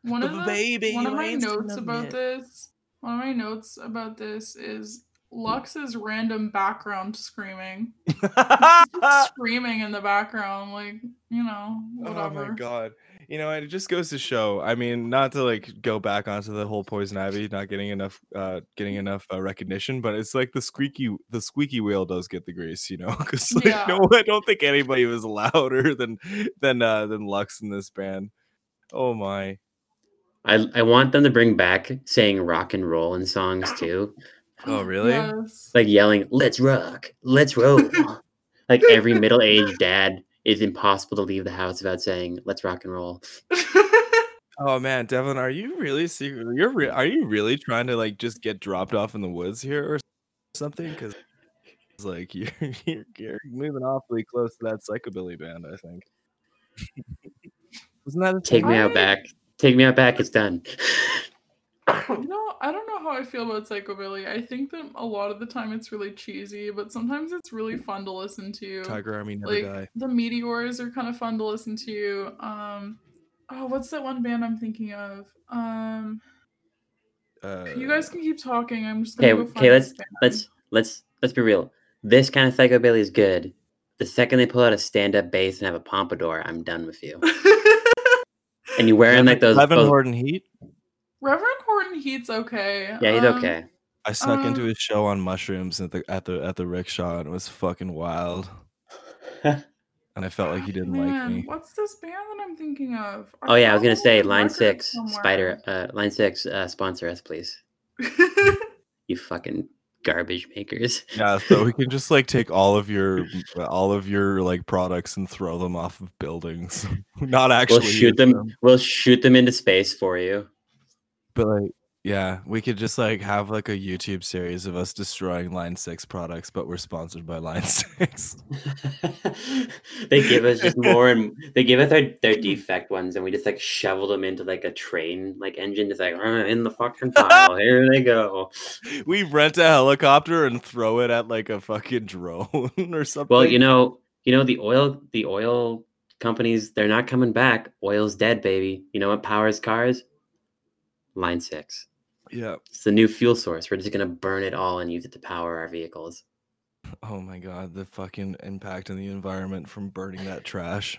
One of the, baby, one of my notes about it. this. One of my notes about this is Lux's random background screaming, screaming in the background, like you know, whatever. Oh my god! You know, it just goes to show. I mean, not to like go back onto the whole poison ivy not getting enough uh getting enough uh, recognition, but it's like the squeaky the squeaky wheel does get the grease, you know? Cuz like Yeah. no I don't think anybody was louder than than uh than Lux in this band. Oh my. I I want them to bring back saying rock and roll in songs too, Oh, really? Yes. like yelling "Let's rock, let's roll." like every middle aged dad is impossible to leave the house without saying "Let's rock and roll." Oh man, Devin, are you really secret? You're re- are you really trying to like just get dropped off in the woods here or something? Because it's like you're, you're you're moving awfully close to that psychobilly band. I think. Wasn't that a Take thing? me out back. Take me out back. It's done. You know, I don't know how I feel about Psychobilly. I think that a lot of the time it's really cheesy, but sometimes it's really fun to listen to. Tiger Army never like die. the Meteors are kind of fun to listen to. Um, oh, what's that one band I'm thinking of? Um, Uh, you guys can keep talking. I'm just Okay, go okay. Let's let's let's let's be real. This kind of psychobilly is good. The second they pull out a stand-up bass and have a pompadour, I'm done with you. And you're wearing like those. Levin those- Horton Heat. Reverend Horton Heat's okay. yeah, he's Um, okay. I snuck into um, his show on mushrooms at the at the at the rickshaw and it was fucking wild. And I felt like he didn't like me. What's this band that I'm thinking of? Oh yeah, I was gonna say line six, somewhere. Spider, uh, line six, uh, sponsor us, please. You fucking garbage makers. Yeah, so we can just like take all of your all of your like products and throw them off of buildings. Not actually We'll shoot use them. We'll shoot them into space for you. But like yeah, we could just like have like a YouTube series of us destroying Line 6 products, but we're sponsored by Line 6. they give us just more and they give us their, their defect ones and we just like shovel them into like a train like engine just like "Uh, in the fucking pile here they go we rent a helicopter and throw it at like a fucking drone or something. well you know you know the oil the oil companies they're not coming back oil's dead baby you know what powers cars line six yeah. it's the new fuel source we're just gonna burn it all and use it to power our vehicles Oh my god, the fucking impact on the environment from burning that trash.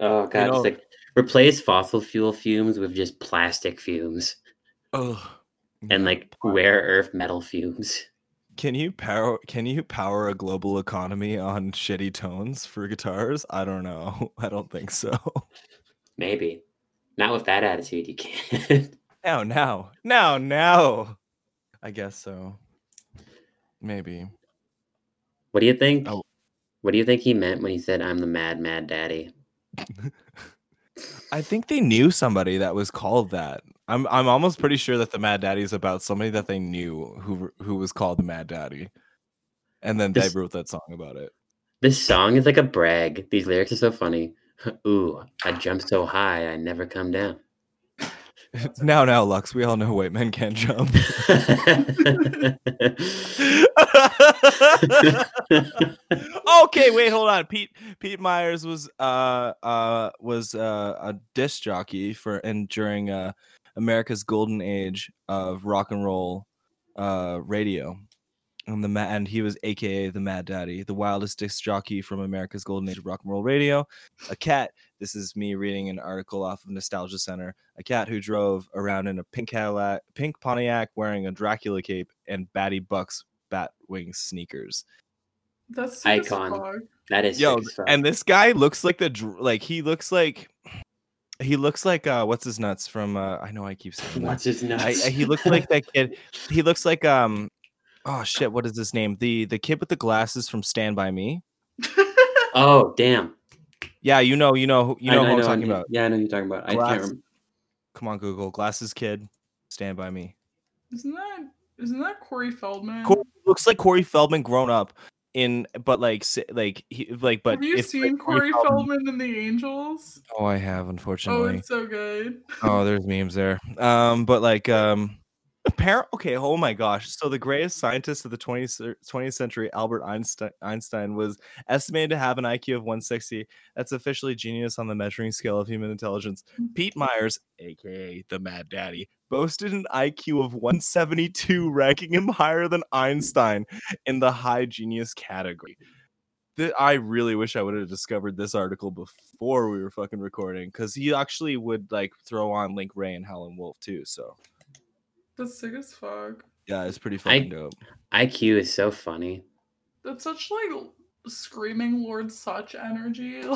oh god know- just like replace fossil fuel fumes with just plastic fumes Oh. and like rare earth metal fumes Can you power can you power a global economy on shitty tones for guitars? I don't know. I don't think so. Maybe. Not with that attitude, you can't. Now, now, now, now. I guess so. Maybe. what do you think? Oh. What do you think he meant when he said, I'm the mad, mad daddy? I think they knew somebody that was called that. I'm I'm almost pretty sure that the Mad Daddy is about somebody that they knew who who was called the Mad Daddy. And then they wrote that song about it. This song is like a brag. These lyrics are so funny. Ooh, I jump so high, I never come down. Now, now, Lux, we all know white men can't jump. okay, wait, hold on. Pete Pete Myers was uh uh was uh, a disc jockey for and during uh America's golden age of rock and roll uh radio. And the ma- and he was AKA the Mad Daddy, the wildest disc jockey from America's golden age of rock and roll radio. A cat. This is me reading an article off of Nostalgia Center. A cat who drove around in a pink Cadillac, pink Pontiac, wearing a Dracula cape and Batty Bucks bat wing sneakers. That's Icon. that is Yo, sick as fuck. and this guy looks like the dr- like he looks like he looks like uh what's his nuts from uh I know I keep saying that. What's his I, nuts? I- he looks like that kid. He looks like um oh shit, what is his name? The the kid with the glasses from Stand by Me. oh, damn. Yeah, you know, you know, who- you I know who I'm I talking I know- about. Yeah, I know who you're talking about. I can't remember. Come on, Google glasses kid, Stand by Me. Isn't that isn't that Corey Feldman? Corey looks like Corey Feldman grown up in but like like he like but Have you if, seen like, Corey Feldman in the Angels? Oh, I have unfortunately. Oh, unfortunately. it's so good. Oh, there's memes there. Um, but like, um, apparent. Okay, oh my gosh. So the greatest scientist of the 20th, 20th century, Albert Einstein, Einstein, was estimated to have an IQ of 160. That's officially genius on the measuring scale of human intelligence. Mm. Pete Myers, aka the Mad Daddy, boasted an IQ of 172, ranking him higher than Einstein in the high genius category. I really wish I would have discovered this article before we were fucking recording because he actually would like throw on Link Wray and Howlin' Wolf too. So That's sick as fuck. yeah, it's pretty I- fucking dope. IQ is so funny. That's such like screaming Lord Sutch energy.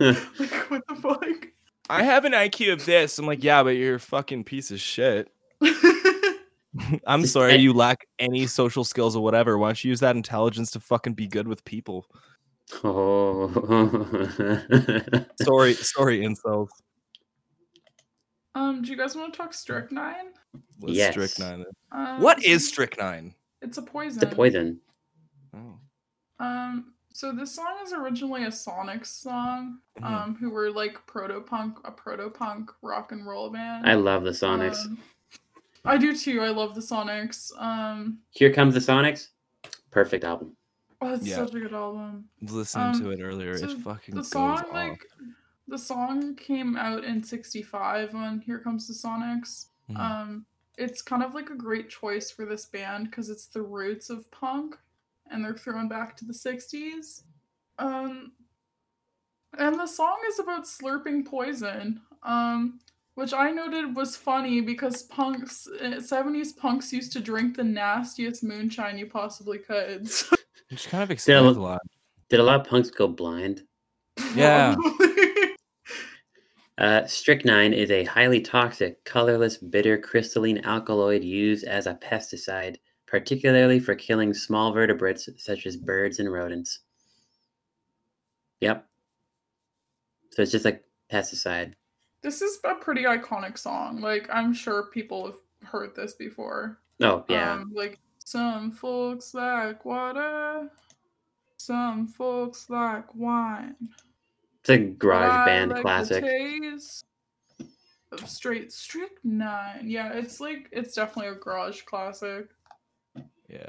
Like, like what the fuck? I have an IQ of this. I'm like, yeah, but you're a fucking piece of shit. I'm sorry, you lack any social skills or whatever. Why don't you use that intelligence to fucking be good with people? oh. Sorry, sorry, incels. Um, do you guys want to talk strychnine? What's Yes. strychnine? Um, What is strychnine? It's a poison. the poison. Oh. Um, so this song is originally a Sonics song. Mhm. Um, who were like proto punk, a proto punk rock and roll band. I love the Sonics. Um, I do too. I love the Sonics. Um, Here comes the Sonics. Perfect album. oh, it's Yeah. such a good album. Listening Um, to it earlier, so it fucking The goes song, off. Like, the song came out in '65 on "Here Comes the Sonics." Mhm. Um, it's kind of like a great choice for this band because it's the roots of punk, and they're thrown back to the '60s. Um, and the song is about slurping poison. Um, which I noted was funny because punks, eh, 70s punks used to drink the nastiest moonshine you possibly could. Which kind of Did a, explains a lot. did a lot of punks go blind? Yeah. Uh, strychnine is a highly toxic, colorless, bitter crystalline alkaloid used as a pesticide, particularly for killing small vertebrates such as birds and rodents. Yep. So it's just like pesticide. This is a pretty iconic song. Like I'm sure people have heard this before. Oh yeah. Um, like some folks like water, some folks like wine. It's a garage I band like the classic. taste of straight strychnine. Yeah, it's like it's definitely a garage classic. Yeah.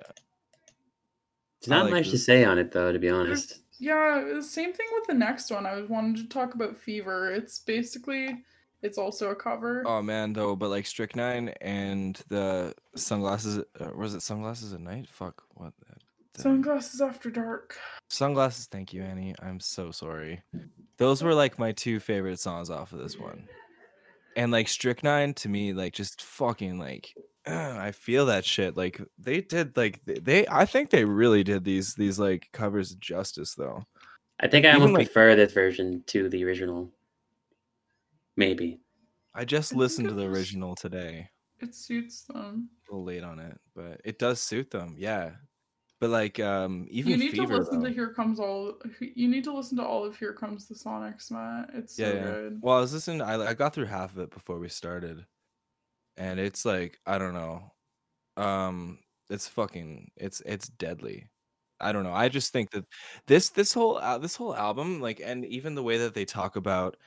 It's not like much to say on it though, to be honest. Yeah, same thing with the next one. I was wanted to talk about Fever. It's basically it's also a cover. Oh man, though, but like strychnine and the sunglasses. Uh, was it sunglasses at night? Fuck. What? the- the- Sunglasses after dark. Sunglasses. Thank you, Annie. I'm so sorry. Those were like my two favorite songs off of this one. And like strychnine to me, like just fucking like. I feel that shit. Like they did, like they, they. I think they really did these these like covers justice, though. I think I Even, almost like- prefer this version to the original. Maybe. I just think listened to the original today. It suits them. A little late on it, but it does suit them. Yeah, but like um even you need Fever, to listen though. to Here Comes All. You need to listen to all of Here Comes the Sonics, Matt. It's so yeah, yeah. good. Well, I was listening. I I got through half of it before we started, and it's like I don't know, um, it's fucking it's it's deadly. I don't know. I just think that this this whole uh, this whole album, like, and even the way that they talk about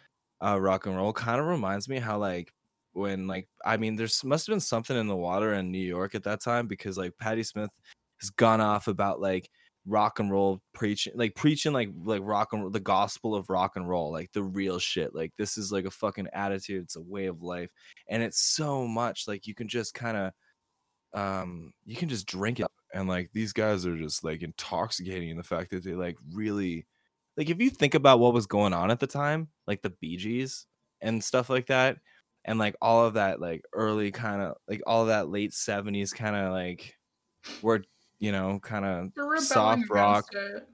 uh rock and roll, kind of reminds me how like when like I mean, there's must have been something in the water in New York at that time because like Patti Smith has gone off about like rock and roll preaching like preaching like like rock and roll, the gospel of rock and roll like the real shit like this is like a fucking attitude it's a way of life and it's so much like you can just kind of um you can just drink it and like these guys are just like intoxicating in the fact that they like really like if you think about what was going on at the time like the Bee Gees and stuff like that and like all of that like early kind of like all that late 70s kind of like where you know kind of soft rock it.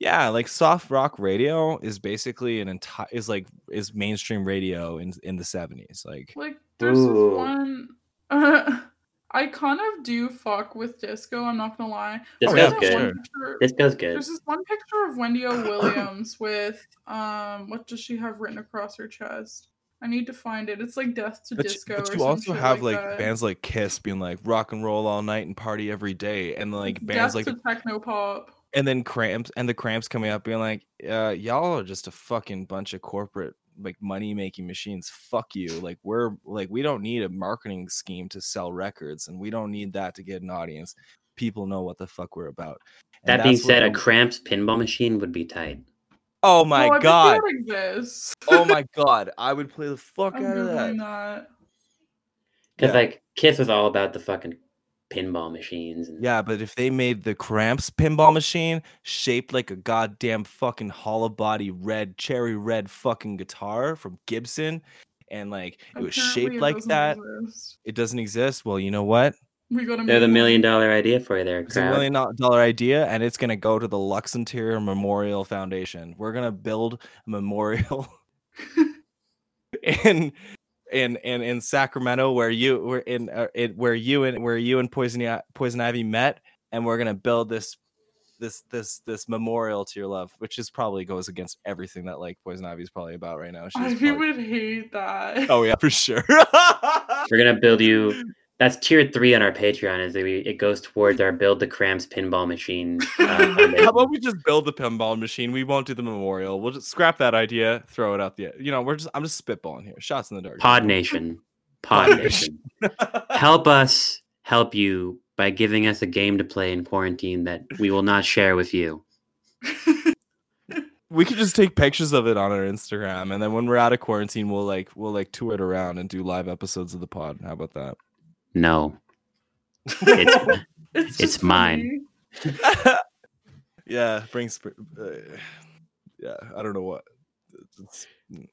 yeah like soft rock radio is basically an entire is like is mainstream radio in in the 70s like Like there's Ooh. this one. Uh, I kind of do fuck with disco. I'm not gonna lie. This Oh, goes good. one picture- This goes good. There's this one picture of Wendy O. Williams with um, what does she have written across her chest? I need to find it. It's like Death to but you, Disco. but you some also have like, like, bands like kiss being like rock and roll all night and party every day and like bands Death like to techno pop. and then cramps and the cramps coming up being like uh y'all are just a fucking bunch of corporate like money making machines fuck you like we're like we don't need a marketing scheme to sell records and we don't need that to get an audience people know what the fuck we're about And That being said, a the- cramps pinball machine would be tight. Oh my I bet god exists. oh my god i would play the fuck I'm out of that googling that. Because Yeah. like Kiss was all about the fucking pinball machines. And Yeah, but if they made the Cramps pinball machine shaped like a goddamn fucking hollow body red cherry red fucking guitar from Gibson, and like it was Apparently shaped it like that, exist. it doesn't exist. Well, you know what? We got a they're the million dollar idea for you there, It's a million dollar idea, and it's gonna go to the Lux Interior Memorial Foundation. We're gonna build a memorial in in in in Sacramento where you were in, uh, in where you and where you and Poison Poison Ivy met, and we're gonna build this this this this memorial to your love, which is probably goes against everything that like Poison Ivy is probably about right now. She's Ivy probably- would hate that. oh yeah, for sure. We're gonna build you. That's tier three on our Patreon. Is we, it goes towards our build the cramps pinball machine. Uh. How about we just build the pinball machine? We won't do the memorial. We'll just scrap that idea, throw it out the. You know, we're just. I'm just spitballing here. Shots in the dark. Pod Nation. Pod Pod Nation. Help us help you by giving us a game to play in quarantine that we will not share with you. we could just take pictures of it on our Instagram, and then when we're out of quarantine, we'll like we'll like tour it around and do live episodes of the pod. How about that? No. It's, It's, It's mine. yeah, brings uh, yeah. I don't know what. It's, it's, mm,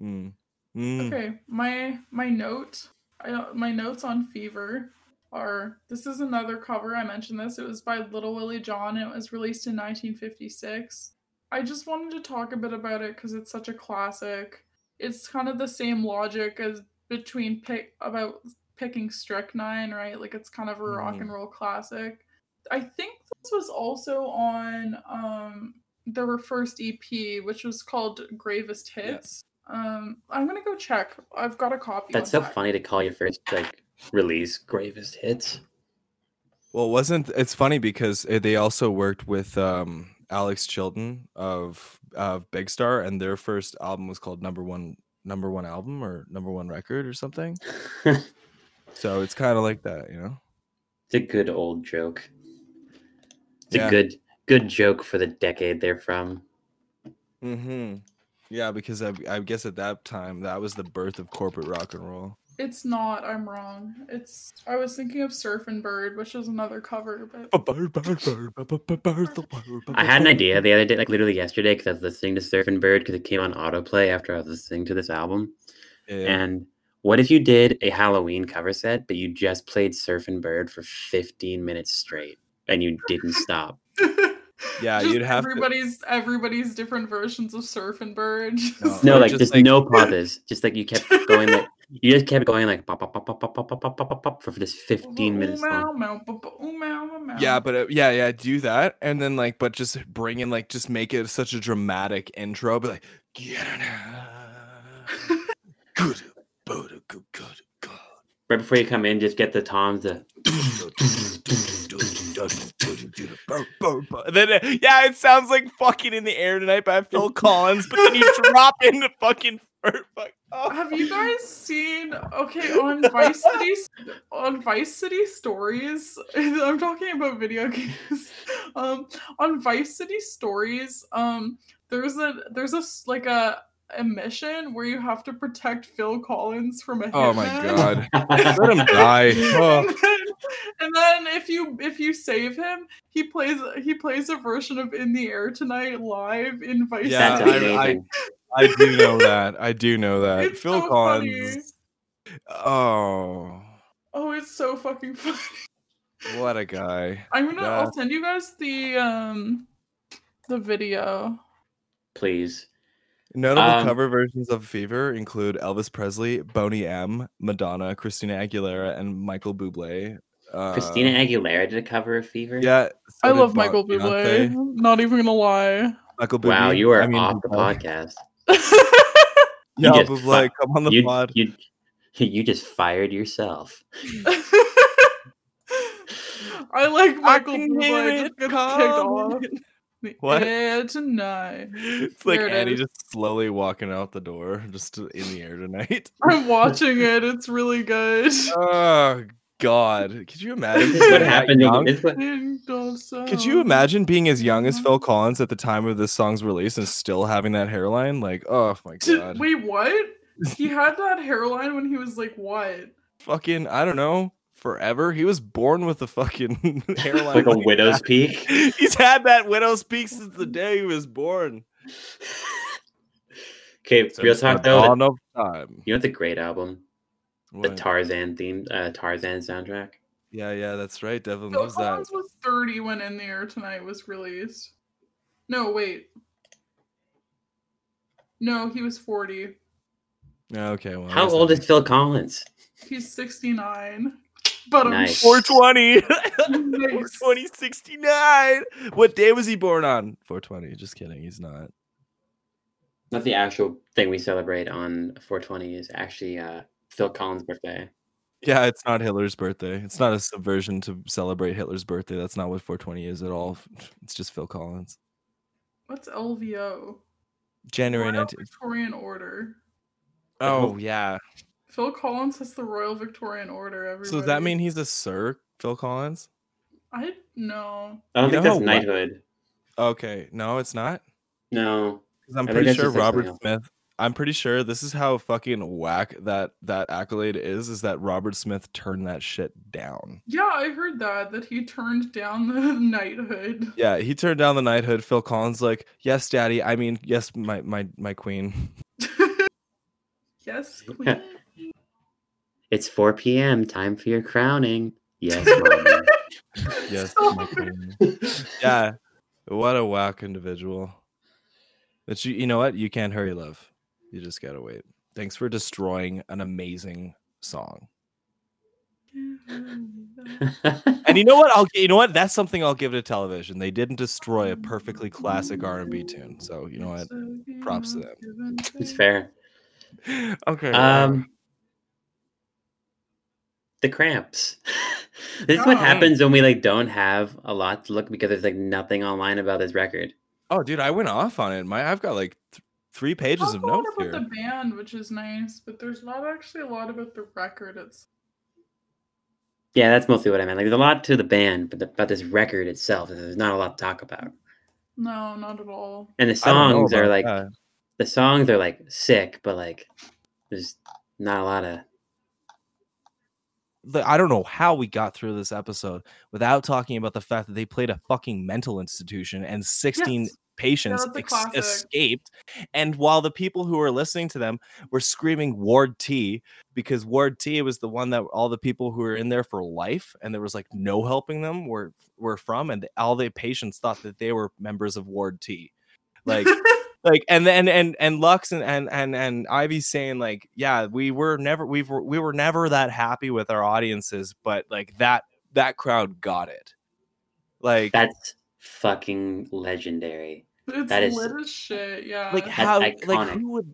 mm, mm. Okay, my my note, I don't- my notes on Fever are this is another cover. I mentioned this. It was by Little Willie John. It was released in 1956. I just wanted to talk a bit about it because it's such a classic. It's kind of the same logic as between pick about picking Strychnine, right? Like it's kind of a rock Mhm. and roll classic. I think this was also on um their first EP, which was called Gravest Yeah. Hits. Um, I'm gonna go check. I've got a copy. that's so sec. funny to call your first like release gravest hits. Well, it wasn't it's funny because uh, they also worked with um Alex Chilton of of Big Star, and their first album was called Number One Number One Album or Number One Record or something. it's So it's kind of like that, you know. It's a good old joke. It's Yeah. a good good joke for the decade they're from. Mm-hmm. Yeah, because I, I guess at that time that was the birth of corporate rock and roll. It's not. I'm wrong. It's. I was thinking of Surfin' Bird, which is another cover, but I had an idea the other day, like literally yesterday, because I was listening to Surfin' Bird because it came on autoplay after I was listening to this album. Yeah. And what if you did a Halloween cover set, but you just played Surfin' Bird for 15 minutes straight and you didn't stop? Yeah, Just you'd have to- everybody's everybody's different versions of Surfin' Bird. No. No, like just just like- no pauses. Just like you kept going, like you just kept going like pop, pop, pop, pop, pop, pop, pop, pop, pop, pop, pop for this 15 minutes long. yeah, but uh, yeah, yeah, do that, and then like, but just bring in like, just make it such a dramatic intro, but like, get up, good, good, good, good, good. Right before you come in, just get the toms to then, uh, yeah, it sounds like fucking in the air tonight by Phil Collins, but then you drop into fucking. fuck- oh. Have you guys seen okay on Vice City on Vice City Stories? I'm talking about video games. Um, on Vice City Stories, um, there's a there's a like a a mission where you have to protect Phil Collins from a hitman. Oh my god, let him die. Oh. and, then, and then if you if you save him, he plays he plays a version of "In the Air Tonight" live in Vice Yeah, That's City. I- amazing. I do know that. I do know that. It's Phil so Collins. Oh, Oh, it's so fucking funny. what a guy. I'm gonna. Yeah. I'll send you guys the um the video. Please. Notable Um, cover versions of Fever include Elvis Presley, Boney M, Madonna, Christina Aguilera, and Michael Bublé. Uh, Christina Aguilera did a cover of Fever. Yeah, I so did love Bon- Michael Beyonce. Bublé. Not even gonna lie. Michael Bublé. Wow, you are I mean, off the Bublé. podcast. Yeah, just Bublé, fu- come on the you, pod. you, you just fired yourself. I like Michael can Bublé. Just it gets kicked off. Coming. The What? air tonight. It's like There it Annie is. just slowly walking out the door, just in the air tonight. I'm watching it. It's really good. oh God! Could you imagine? This what happened. young? What, Could you imagine being as young as Phil Collins at the time of this song's release and still having that hairline? Like, oh my Did- god! Wait, what? He had that hairline when he was like what? Fucking, I don't know. Forever. He was born with a fucking hairline like a like widow's that. peak. He's had that widow's peak since the day he was born. Okay, real talk though. dawn the- of time. You know what's a great album? The Tarzan theme, uh, Tarzan soundtrack. Yeah, yeah, that's right. Devin Phil loves that. Collins was 30 when In the Air Tonight was released. No, wait. No, he was 40. Okay. Well, How old is Phil Collins? He's 69. But Nice. 420. Nice. 420, 69. What day was he born on? 420. Just kidding. He's not. Not the actual thing we celebrate on 420 is actually uh, Phil Collins' birthday. Yeah, it's not Hitler's birthday. It's not a subversion to celebrate Hitler's birthday. That's not what 420 is at all. It's just Phil Collins. What's LVO? January Royal 19th. Victorian Order. Oh, yeah. Phil Collins has the Royal Victorian Order. Everybody. So does that mean he's a Sir Phil Collins? I know. I don't You think know that's how wa- knighthood. Okay. No, it's not. No. 'Cause I'm I pretty sure Robert Smith. I'm pretty sure this is how fucking whack that that accolade is. Is that Robert Smith turned that shit down? Yeah, I heard that that he turned down the knighthood. Yeah, he turned down the knighthood. Phil Collins like, yes, daddy. I mean, yes, my my my queen. yes, queen. It's 4 p.m. Time for your crowning. Yes, mommy. Yes, Stop my it. queen. Yeah, what a whack individual. But you, you know what? You can't hurry love. You just gotta wait. Thanks for destroying an amazing song. And you know what? I'll you know what? That's something I'll give to television. They didn't destroy a perfectly classic R&B tune. So you know what? Props to them. it's fair. Okay. Um, the cramps. this is what Oh. happens when we like don't have a lot to look because there's like nothing online about this record. oh, dude, I went off on it. My I've got like th- three pages Talk of notes about here. the band, which is nice, but there's not actually a lot about the record. It's Yeah, that's mostly what I meant. Like, there's a lot to the band, but the, about this record itself, there's not a lot to talk about. no, not at all. And the I don't know songs are like that. the songs are like sick, but like there's not a lot of the- I don't know how we got through this episode without talking about the fact that they played a fucking mental institution and 16 Yes. patients ex- escaped. And while the people who were listening to them were screaming Ward T because Ward T was the one that all the people who were in there for life and there was like no helping them were were from and all the patients thought that they were members of Ward T. Like like and then and and Lux and and and and Ivy saying like yeah we were never we were we were never that happy with our audiences but like that that crowd got it like that's fucking legendary. it's that is- lit as shit. Yeah. like That's how like who would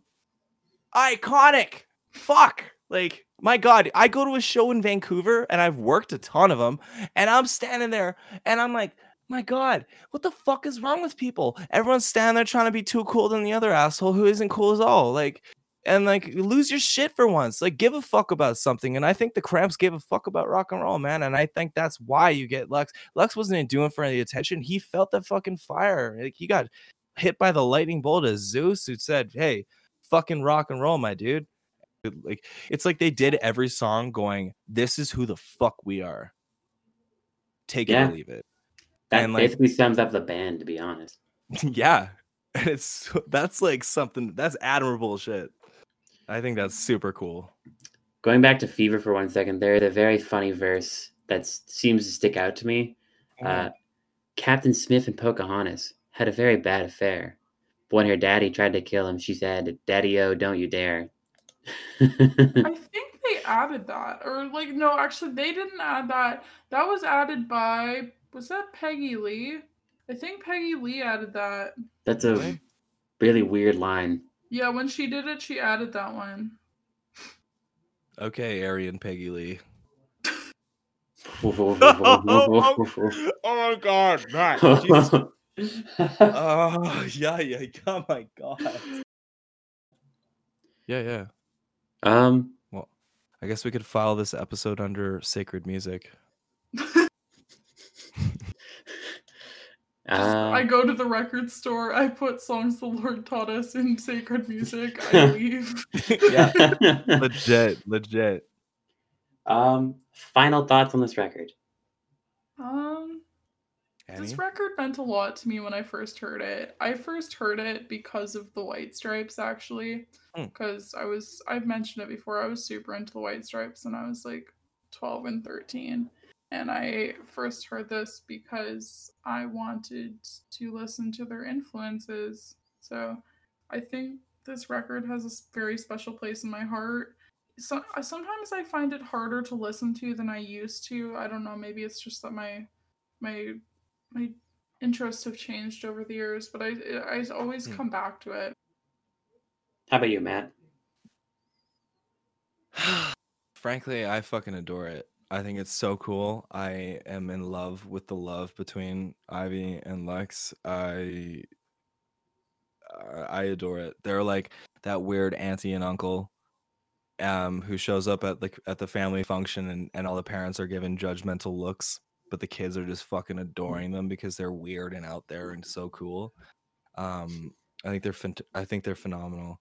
iconic fuck like my god i go to a show in vancouver and i've worked a ton of them and i'm standing there and i'm like my god what the fuck is wrong with people? Everyone's standing there trying to be too cool than the other asshole who isn't cool at all like and like lose your shit for once like give a fuck about something and i think the cramps gave a fuck about rock and roll man and i think that's why you get lux. Lux wasn't doing for any attention he felt that fucking fire like he got hit by the lightning bolt as zeus who said hey fucking rock and roll my dude. Like it's like they did every song going this is who the fuck we are. Take it or leave it That And, like- basically sums up the band, to be honest. yeah and it's that's like something that's admirable shit i think that's super cool Going back to Fever for one second, there's a very funny verse that seems to stick out to me. Uh, Captain Smith and Pocahontas had a very bad affair. But when her daddy tried to kill him, she said, Daddy O, don't you dare. I think they added that, or like no, actually they didn't add that. That was added by was that Peggy Lee? I think Peggy Lee added that. That's a Really? really weird line. Yeah, when she did it, she added that one. okay ari and peggy lee oh my god, Matt. Jesus. Oh yeah, yeah. Oh my god. Yeah, yeah. um, well, I guess we could file this episode under sacred music. I uh, go to the record store, I put songs the Lord taught us in sacred music, I leave. yeah, legit, legit. um, final thoughts on this record. Um, Annie? this record meant a lot to me when I first heard it. I first heard it because of the White Stripes, actually. Hmm. Because I was, I've mentioned it before, I was super into the White Stripes when I was like 12 and 13. And I first heard this because I wanted to listen to their influences. So I think this record has a very special place in my heart. So sometimes I find it harder to listen to than I used to. I don't know, maybe it's just that my my my interests have changed over the years, but I I always Hmm. come back to it. How about you, Matt? Frankly, I fucking adore it. I think it's so cool. I am in love with the love between Ivy and Lux. I uh, I adore it. They're like that weird auntie and uncle um who shows up at like at the family function and, and all the parents are given judgmental looks, but the kids are just fucking adoring them because they're weird and out there and so cool. Um I think they're I think they're phenomenal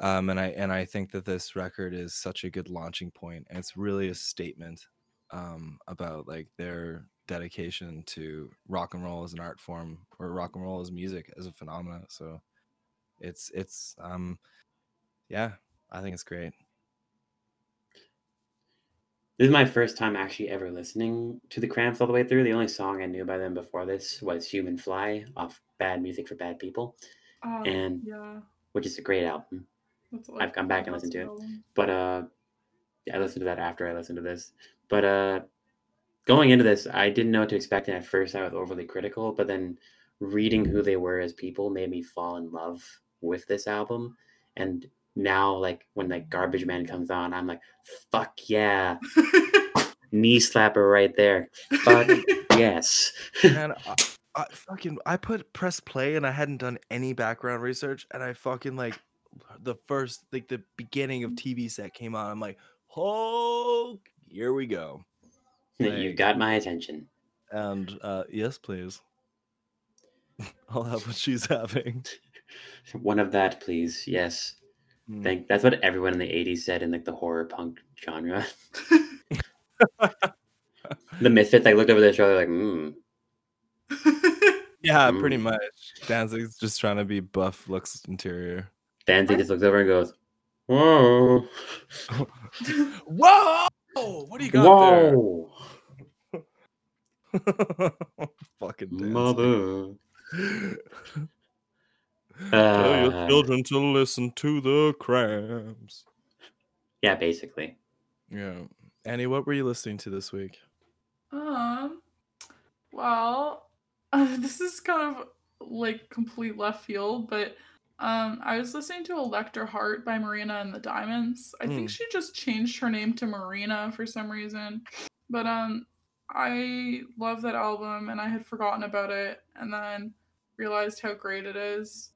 um and i and i think that this record is such a good launching point and it's really a statement um about like their dedication to rock and roll as an art form or rock and roll as music as a phenomena so it's it's um yeah i think it's great This is my first time actually ever listening to the Cramps all the way through. The only song I knew by them before this was "Human Fly" off "Bad Music for Bad People," Uh, And- yeah, which is a great album. that's I've gone back and listened to it. But uh, yeah, I listened to that after I listened to this. But uh, going into this, I didn't know what to expect, and at first I was overly critical. But then reading who they were as people made me fall in love with this album. And now, like when like Garbage Man comes on, I'm like, fuck yeah, knee slapper right there. Fuck yes. man I, I fucking i put press play and i hadn't done any background research and i fucking like the first like the beginning of tv set came on i'm like oh here we go you got my attention. And uh yes, please. I'll have what she's having. One of that, please. Yes. Mm. Think that's what everyone in the '80s said in like the horror punk genre. the Misfits, like looked over their shoulder, like, mm, Yeah, pretty Mm. much. Danzig's just trying to be buff Lux Interior. Danzig just looks over and goes, "Whoa, Whoa! What do you got whoa, there? Fucking Danzig. mother." Tell your Uh, children to listen to the cramps. yeah, basically. Yeah. Annie, what were you listening to this week? Um, well, uh, this is kind of like complete left field, but um, I was listening to Electra Heart by Marina and the Diamonds. I think Mm. she just changed her name to Marina for some reason, but um, I love that album and I had forgotten about it, and then realized how great it is.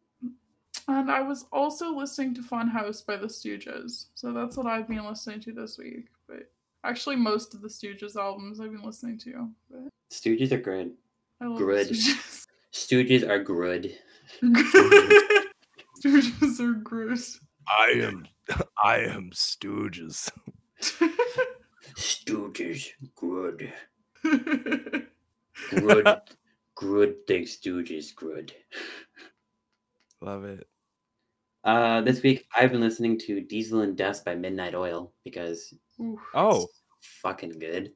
And I was also listening to Fun House by the Stooges, so that's what I've been listening to this week. But actually, most of the Stooges albums I've been listening to. But Stooges are good. I love Good. Stooges. Stooges are good. Stooges are gross. I am I am Stooges. Stooges, good. Good. good. thing Stooges, good. Love it. Uh, this week I've been listening to Diesel and Dust by Midnight Oil because Oh, fucking good.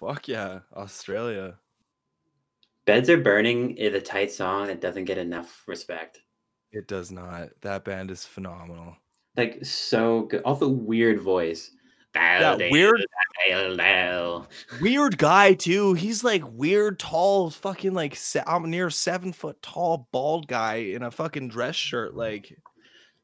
fuck yeah. Australia. Beds Are Burning is a tight song that doesn't get enough respect. It does not. That band is phenomenal. Like so good. Also weird voice. Yeah, weird- weird. Weird guy too. He's like weird, tall, fucking like se- I'm near seven foot tall, bald guy in a fucking dress shirt. Like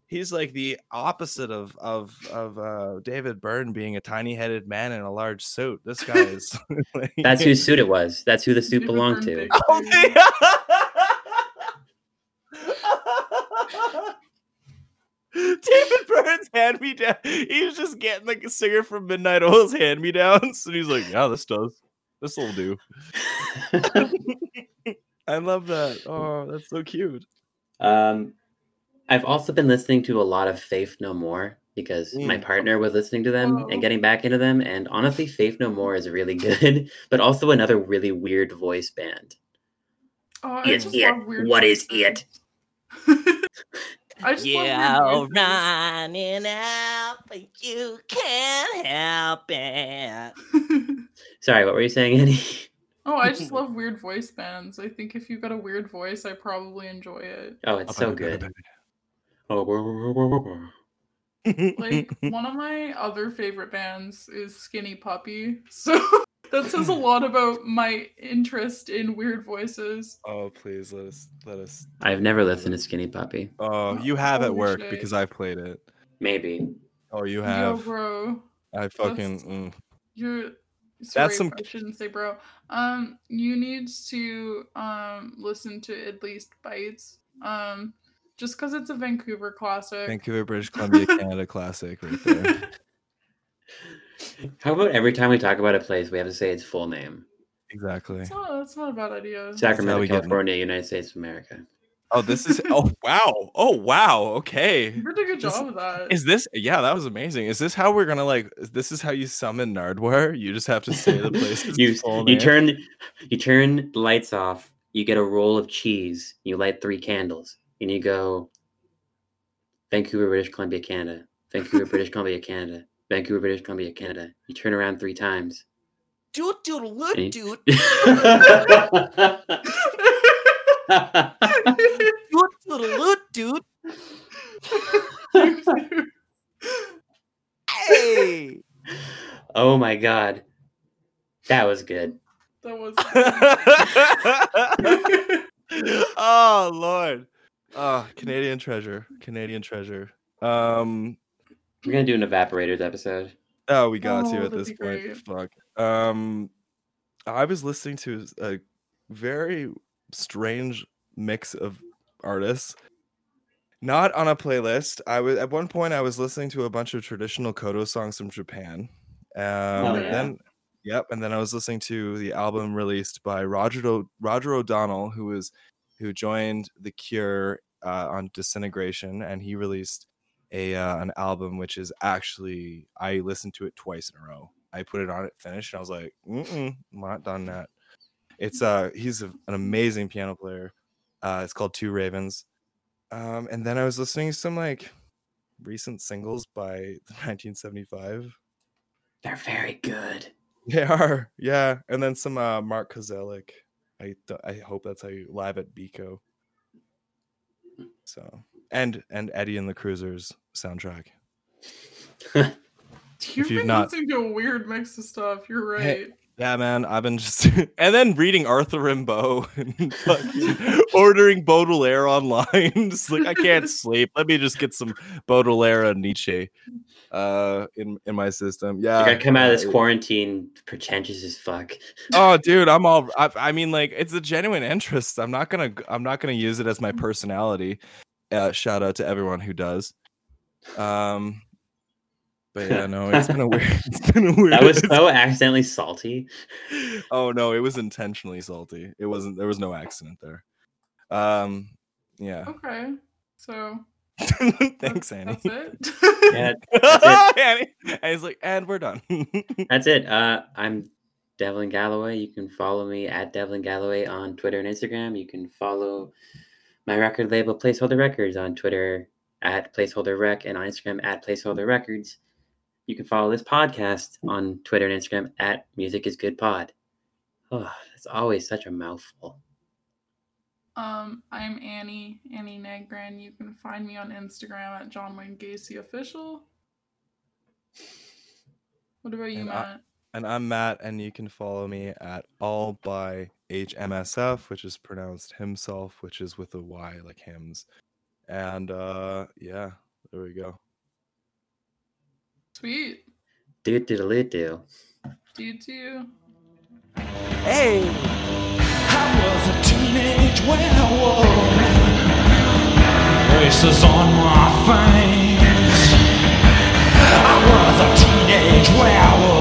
he's like the opposite of of of uh David Byrne being a tiny headed man in a large suit. This guy is like- That's whose suit it was. That's who the suit David belonged Byrne to. Oh, suit. David Byrne's hand me down. He was just getting like a singer from Midnight Oil's hand me downs, and he's like, "Yeah, this does. This will do." I love that. Oh, that's so cute. um, I've also been listening to a lot of Faith No More because my Mm. partner was listening to them Oh. and getting back into them. And honestly, Faith No More is really good, but also another really weird voice band. Oh, I It's just it. love weird What is voices. I just Yeah, love weird voices. running out, but you can't help it. Sorry, what were you saying, Annie? oh, I just love weird voice bands. I think if you've got a weird voice, I probably enjoy it. Oh, it's so good. Oh, Like one of my other favorite bands is Skinny Puppy. So that says a lot about my interest in weird voices. Oh, please let us let us. I've never listened to Skinny Puppy. Oh, you have at work shit. because I played it. Maybe. Oh, you Yo, have. bro. I fucking. mm. You're sorry, That's some- I shouldn't say bro. Um, you need to um listen to at least Bites. Um, just because it's a Vancouver classic. Vancouver, British Columbia, Canada classic right there. How about every time we talk about a place, we have to say its full name? Exactly. That's not, that's not a bad idea. Sacramento, we get- California, United States of America. Oh, this is. Oh, wow. Oh, wow. Okay. You did a good This- job of that. Is this? Yeah, that was amazing. Is this how we're gonna like? is- This is how you summon Nardwuar? You just have to say the place. you full you name? turn you turn the lights off. You get a roll of cheese. You light three candles, and you go. Vancouver, British Columbia, Canada. Vancouver, British Columbia, Canada. Vancouver, British Columbia, Canada. You turn around three times. Doot doodle Any- loot doot That's doot doodle loot doot. Hey, oh my god, that was good. that was oh Lord. Oh, Canadian treasure. Canadian treasure. Um We're gonna do an evaporators episode. oh we got Oh, to at this point. great. Fuck. Um I was listening to a very strange mix of artists. Not on a playlist. I was at one point I was listening to a bunch of traditional Kodo songs from Japan. Um Oh, and yeah. then Yep, and then I was listening to the album released by Roger o- Roger O'Donnell, who was who joined The Cure uh, on Disintegration, and he released a uh, an album which is actually I listened to it twice in a row. I put it on it, finished, and I was like, Mm-mm, I'm not done that. It's uh he's a, an amazing piano player. Uh, it's called Two Ravens, um, and then I was listening to some like recent singles by the 1975. They're very good. They are, yeah. And then some uh Mark Kozelek. I th- I hope that's how you live at Biko. So and and Eddie and the Cruisers soundtrack. You've you've been not- listening to a weird mix of stuff. You're Hey, right. Yeah, man, I've been just and then reading Arthur Rimbaud and fucking ordering Baudelaire online. just like I can't sleep. Let me just get some Baudelaire and Nietzsche uh in in my system. Yeah. I gotta come out of this quarantine pretentious as fuck. oh dude i'm all I, I mean like it's a genuine interest i'm not gonna i'm not gonna use it as my personality uh shout out to everyone who does um but yeah no it's been a weird it's been a weird That was so accidentally salty. oh no it was intentionally salty it wasn't there was no accident there um yeah Okay. So thanks that's, annie That's it. Yeah, that's Annie. and he's like and we're done That's it. Uh, I'm Devlin Galloway. You can follow me at Devlin Galloway on Twitter and Instagram. You can follow my record label Placeholder Records on Twitter at Placeholder Rec and on Instagram at Placeholder Records. You can follow this podcast on Twitter and Instagram at Music is Good Pod. Oh, that's always such a mouthful. Um, I'm Annie, Annie Negran. You can find me on Instagram at John Wayne Gacy Official. What about you, And I- Matt? And I'm Matt, and you can follow me at all by HMSF, which is pronounced himself, which is with a Y like hymns. And uh yeah, there we go. Sweet. Do do do. Do do. Hey! I was a teenage werewolf. Braces on my face. I was a teenage werewolf.